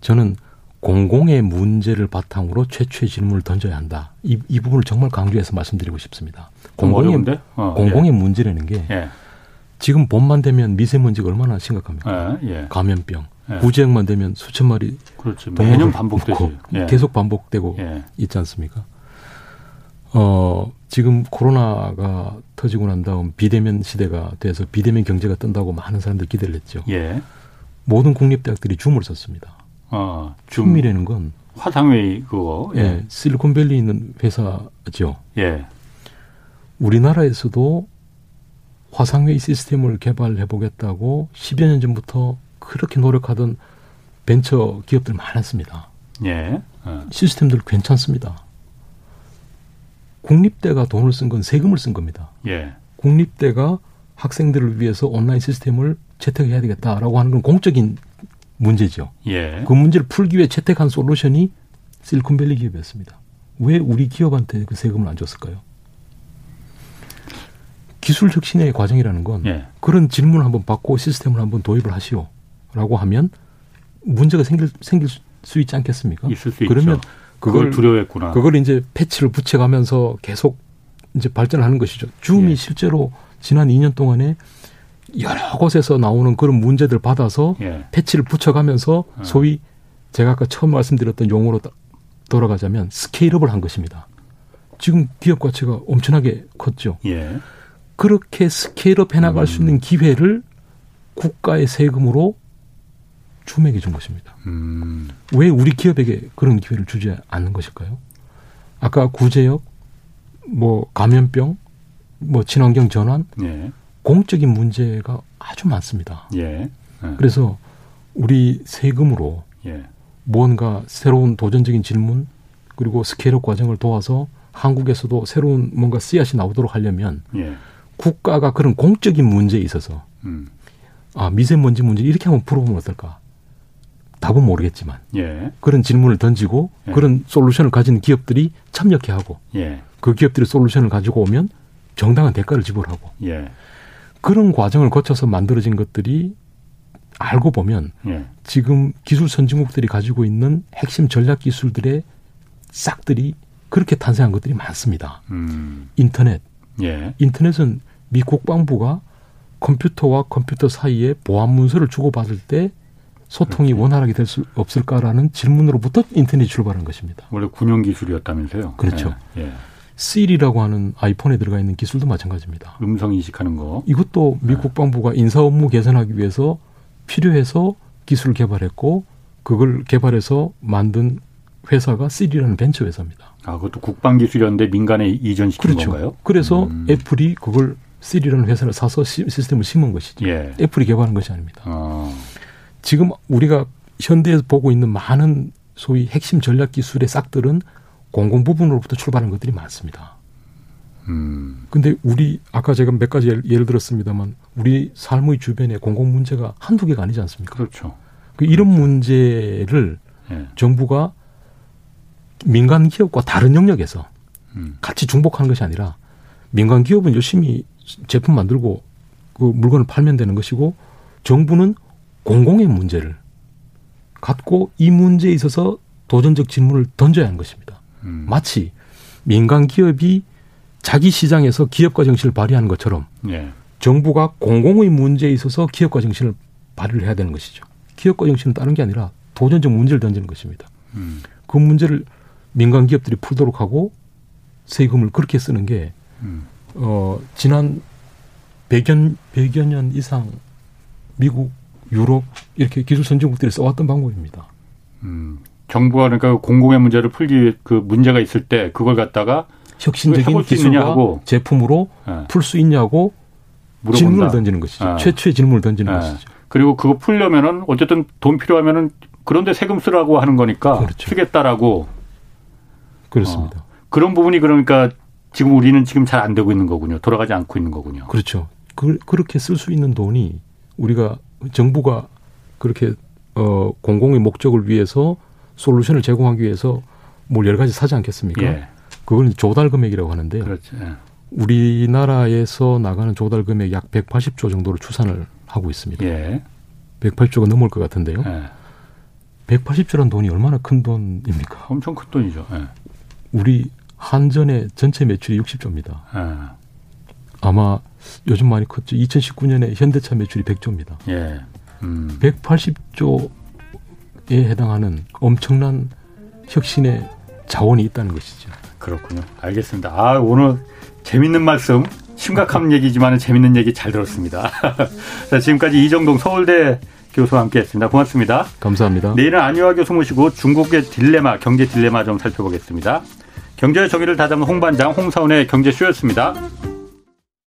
저는 공공의 문제를 바탕으로 최초의 질문을 던져야 한다. 이, 이 부분을 정말 강조해서 말씀드리고 싶습니다. 공공의, 어, 공공의 예. 문제라는 게 예. 지금 봄만 되면 미세먼지가 얼마나 심각합니까? 예, 예. 감염병. 예. 구제역만 되면 수천 마리 그렇지. 매년 반복되죠. <laughs> 예. 계속 반복되고 있지 않습니까? 어, 지금 코로나가 터지고 난 다음 비대면 시대가 돼서 비대면 경제가 뜬다고 많은 사람들이 기대를 했죠. 모든 국립대학들이 줌을 썼습니다. 어, 줌이라는 건 화상회의 그거. 예. 예. 실리콘밸리 있는 회사죠. 예. 우리나라에서도 화상회의 시스템을 개발해 보겠다고 10여 년 전부터 그렇게 노력하던 벤처 기업들 많았습니다. 예. 어. 시스템들 괜찮습니다. 국립대가 돈을 쓴 건 세금을 쓴 겁니다. 예. 국립대가 학생들을 위해서 온라인 시스템을 채택해야 되겠다라고 하는 건 공적인 문제죠. 예. 그 문제를 풀기 위해 채택한 솔루션이 실리콘밸리 기업이었습니다. 왜 우리 기업한테 그 세금을 안 줬을까요? 기술 혁신의 과정이라는 건 예. 그런 질문을 한번 받고 시스템을 한번 도입을 하시오라고 하면 문제가 생길 생길 수 있지 않겠습니까? 있을 수 그러면 있죠. 그걸, 그걸 두려워했구나. 그걸 이제 패치를 붙여가면서 계속 이제 발전하는 것이죠. 줌이 예. 실제로 지난 2년 동안에 여러 곳에서 나오는 그런 문제들 받아서 예. 패치를 붙여가면서 어. 소위 제가 아까 처음 말씀드렸던 용어로 돌아가자면 스케일업을 한 것입니다. 지금 기업 가치가 엄청나게 컸죠. 예. 그렇게 스케일업 해나갈 음. 수 있는 기회를 국가의 세금으로 주맥해 준 것입니다. 음. 왜 우리 기업에게 그런 기회를 주지 않는 것일까요? 아까 구제역, 뭐 감염병, 뭐 친환경 전환, 예. 공적인 문제가 아주 많습니다. 예. 예. 그래서 우리 세금으로 예. 무언가 새로운 도전적인 질문 그리고 스케일업 과정을 도와서 한국에서도 새로운 뭔가 씨앗이 나오도록 하려면 예. 국가가 그런 공적인 문제에 있어서 음. 아 미세먼지 문제 이렇게 한번 풀어보면 어떨까? 답은 모르겠지만 예. 그런 질문을 던지고 예. 그런 솔루션을 가진 기업들이 참여케 하고 예. 그 기업들이 솔루션을 가지고 오면 정당한 대가를 지불하고 예. 그런 과정을 거쳐서 만들어진 것들이 알고 보면 예. 지금 기술 선진국들이 가지고 있는 핵심 전략 기술들의 싹들이 그렇게 탄생한 것들이 많습니다. 음. 인터넷. 예. 인터넷은 미 국방부가 컴퓨터와 컴퓨터 사이에 보안 문서를 주고받을 때 소통이 그렇지. 원활하게 될 수 없을까라는 질문으로부터 인터넷이 출발한 것입니다. 원래 군용 기술이었다면서요? 그렇죠. 예. 예. Siri라고 하는 아이폰에 들어가 있는 기술도 마찬가지입니다. 음성 인식하는 거. 이것도 미 예. 국방부가 인사 업무 개선하기 위해서 필요해서 기술을 개발했고 그걸 개발해서 만든 회사가 Siri라는 벤처 회사입니다. 아, 그것도 국방 기술이었는데 민간에 이전시킨 그렇죠. 건가요? 그래서 음. 애플이 그걸 Siri라는 회사를 사서 시스템을 심은 것이죠. 예. 애플이 개발한 것이 아닙니다. 아. 지금 우리가 현대에서 보고 있는 많은 소위 핵심 전략 기술의 싹들은 공공 부분으로부터 출발한 것들이 많습니다. 음. 근데 우리 아까 제가 몇 가지 예를, 예를 들었습니다만 우리 삶의 주변에 공공 문제가 한두 개가 아니지 않습니까? 그렇죠. 그 이런 그렇죠. 문제를 예. 정부가 민간 기업과 다른 영역에서 음. 같이 중복하는 것이 아니라 민간 기업은 열심히 제품 만들고 그 물건을 팔면 되는 것이고 정부는 공공의 문제를 갖고 이 문제에 있어서 도전적 질문을 던져야 하는 것입니다. 음. 마치 민간 기업이 자기 시장에서 기업가 정신을 발휘하는 것처럼 예. 정부가 공공의 문제에 있어서 기업가 정신을 발휘를 해야 되는 것이죠. 기업가 정신은 다른 게 아니라 도전적 문제를 던지는 것입니다. 음. 그 문제를 민간 기업들이 풀도록 하고 세금을 그렇게 쓰는 게 음. 어, 지난 100여, 100여 년 이상 미국, 유럽 이렇게 기술 선진국들이 써왔던 방법입니다. 음. 정부가 그러니까 공공의 문제를 풀기 위해 그 문제가 있을 때 그걸 갖다가 혁신적인 기술과 하고 제품으로 네. 풀수 있냐고 물어본다. 질문을 던지는 것이죠. 네. 최초의 질문을 던지는 네. 것이죠. 그리고 그거 풀려면은 어쨌든 돈 필요하면은 그런데 세금 쓰라고 하는 거니까 그렇죠. 쓰겠다라고 그렇습니다. 어. 그런 부분이 그러니까 지금 우리는 지금 잘 안 되고 있는 거군요. 돌아가지 않고 있는 거군요. 그렇죠. 그, 그렇게 쓸 수 있는 돈이 우리가 정부가 그렇게 어 공공의 목적을 위해서 솔루션을 제공하기 위해서 뭘 여러 가지 사지 않겠습니까? 예. 그걸 조달 금액이라고 하는데요. 그렇죠. 예. 우리나라에서 나가는 조달 금액 약 180조 정도를 추산을 하고 있습니다. 예. 180조가 넘을 것 같은데요. 예. 180조란 돈이 얼마나 큰 돈입니까? 엄청 큰 돈이죠. 예. 우리 한전의 전체 매출이 60조입니다. 예. 아마 요즘 많이 컸죠. 2019년에 현대차 매출이 100조입니다. 예. 음. 180조에 해당하는 엄청난 혁신의 자원이 있다는 것이죠. 그렇군요. 알겠습니다. 아, 오늘 재밌는 말씀, 심각한 <laughs> 얘기지만 재밌는 얘기 잘 들었습니다. <laughs> 자, 지금까지 이정동 서울대 교수와 함께 했습니다. 고맙습니다. 감사합니다. 내일은 안유아 교수 모시고 중국의 딜레마, 경제 딜레마 좀 살펴보겠습니다. 경제의 정의를 다잡는 홍반장 홍사원의 경제쇼였습니다.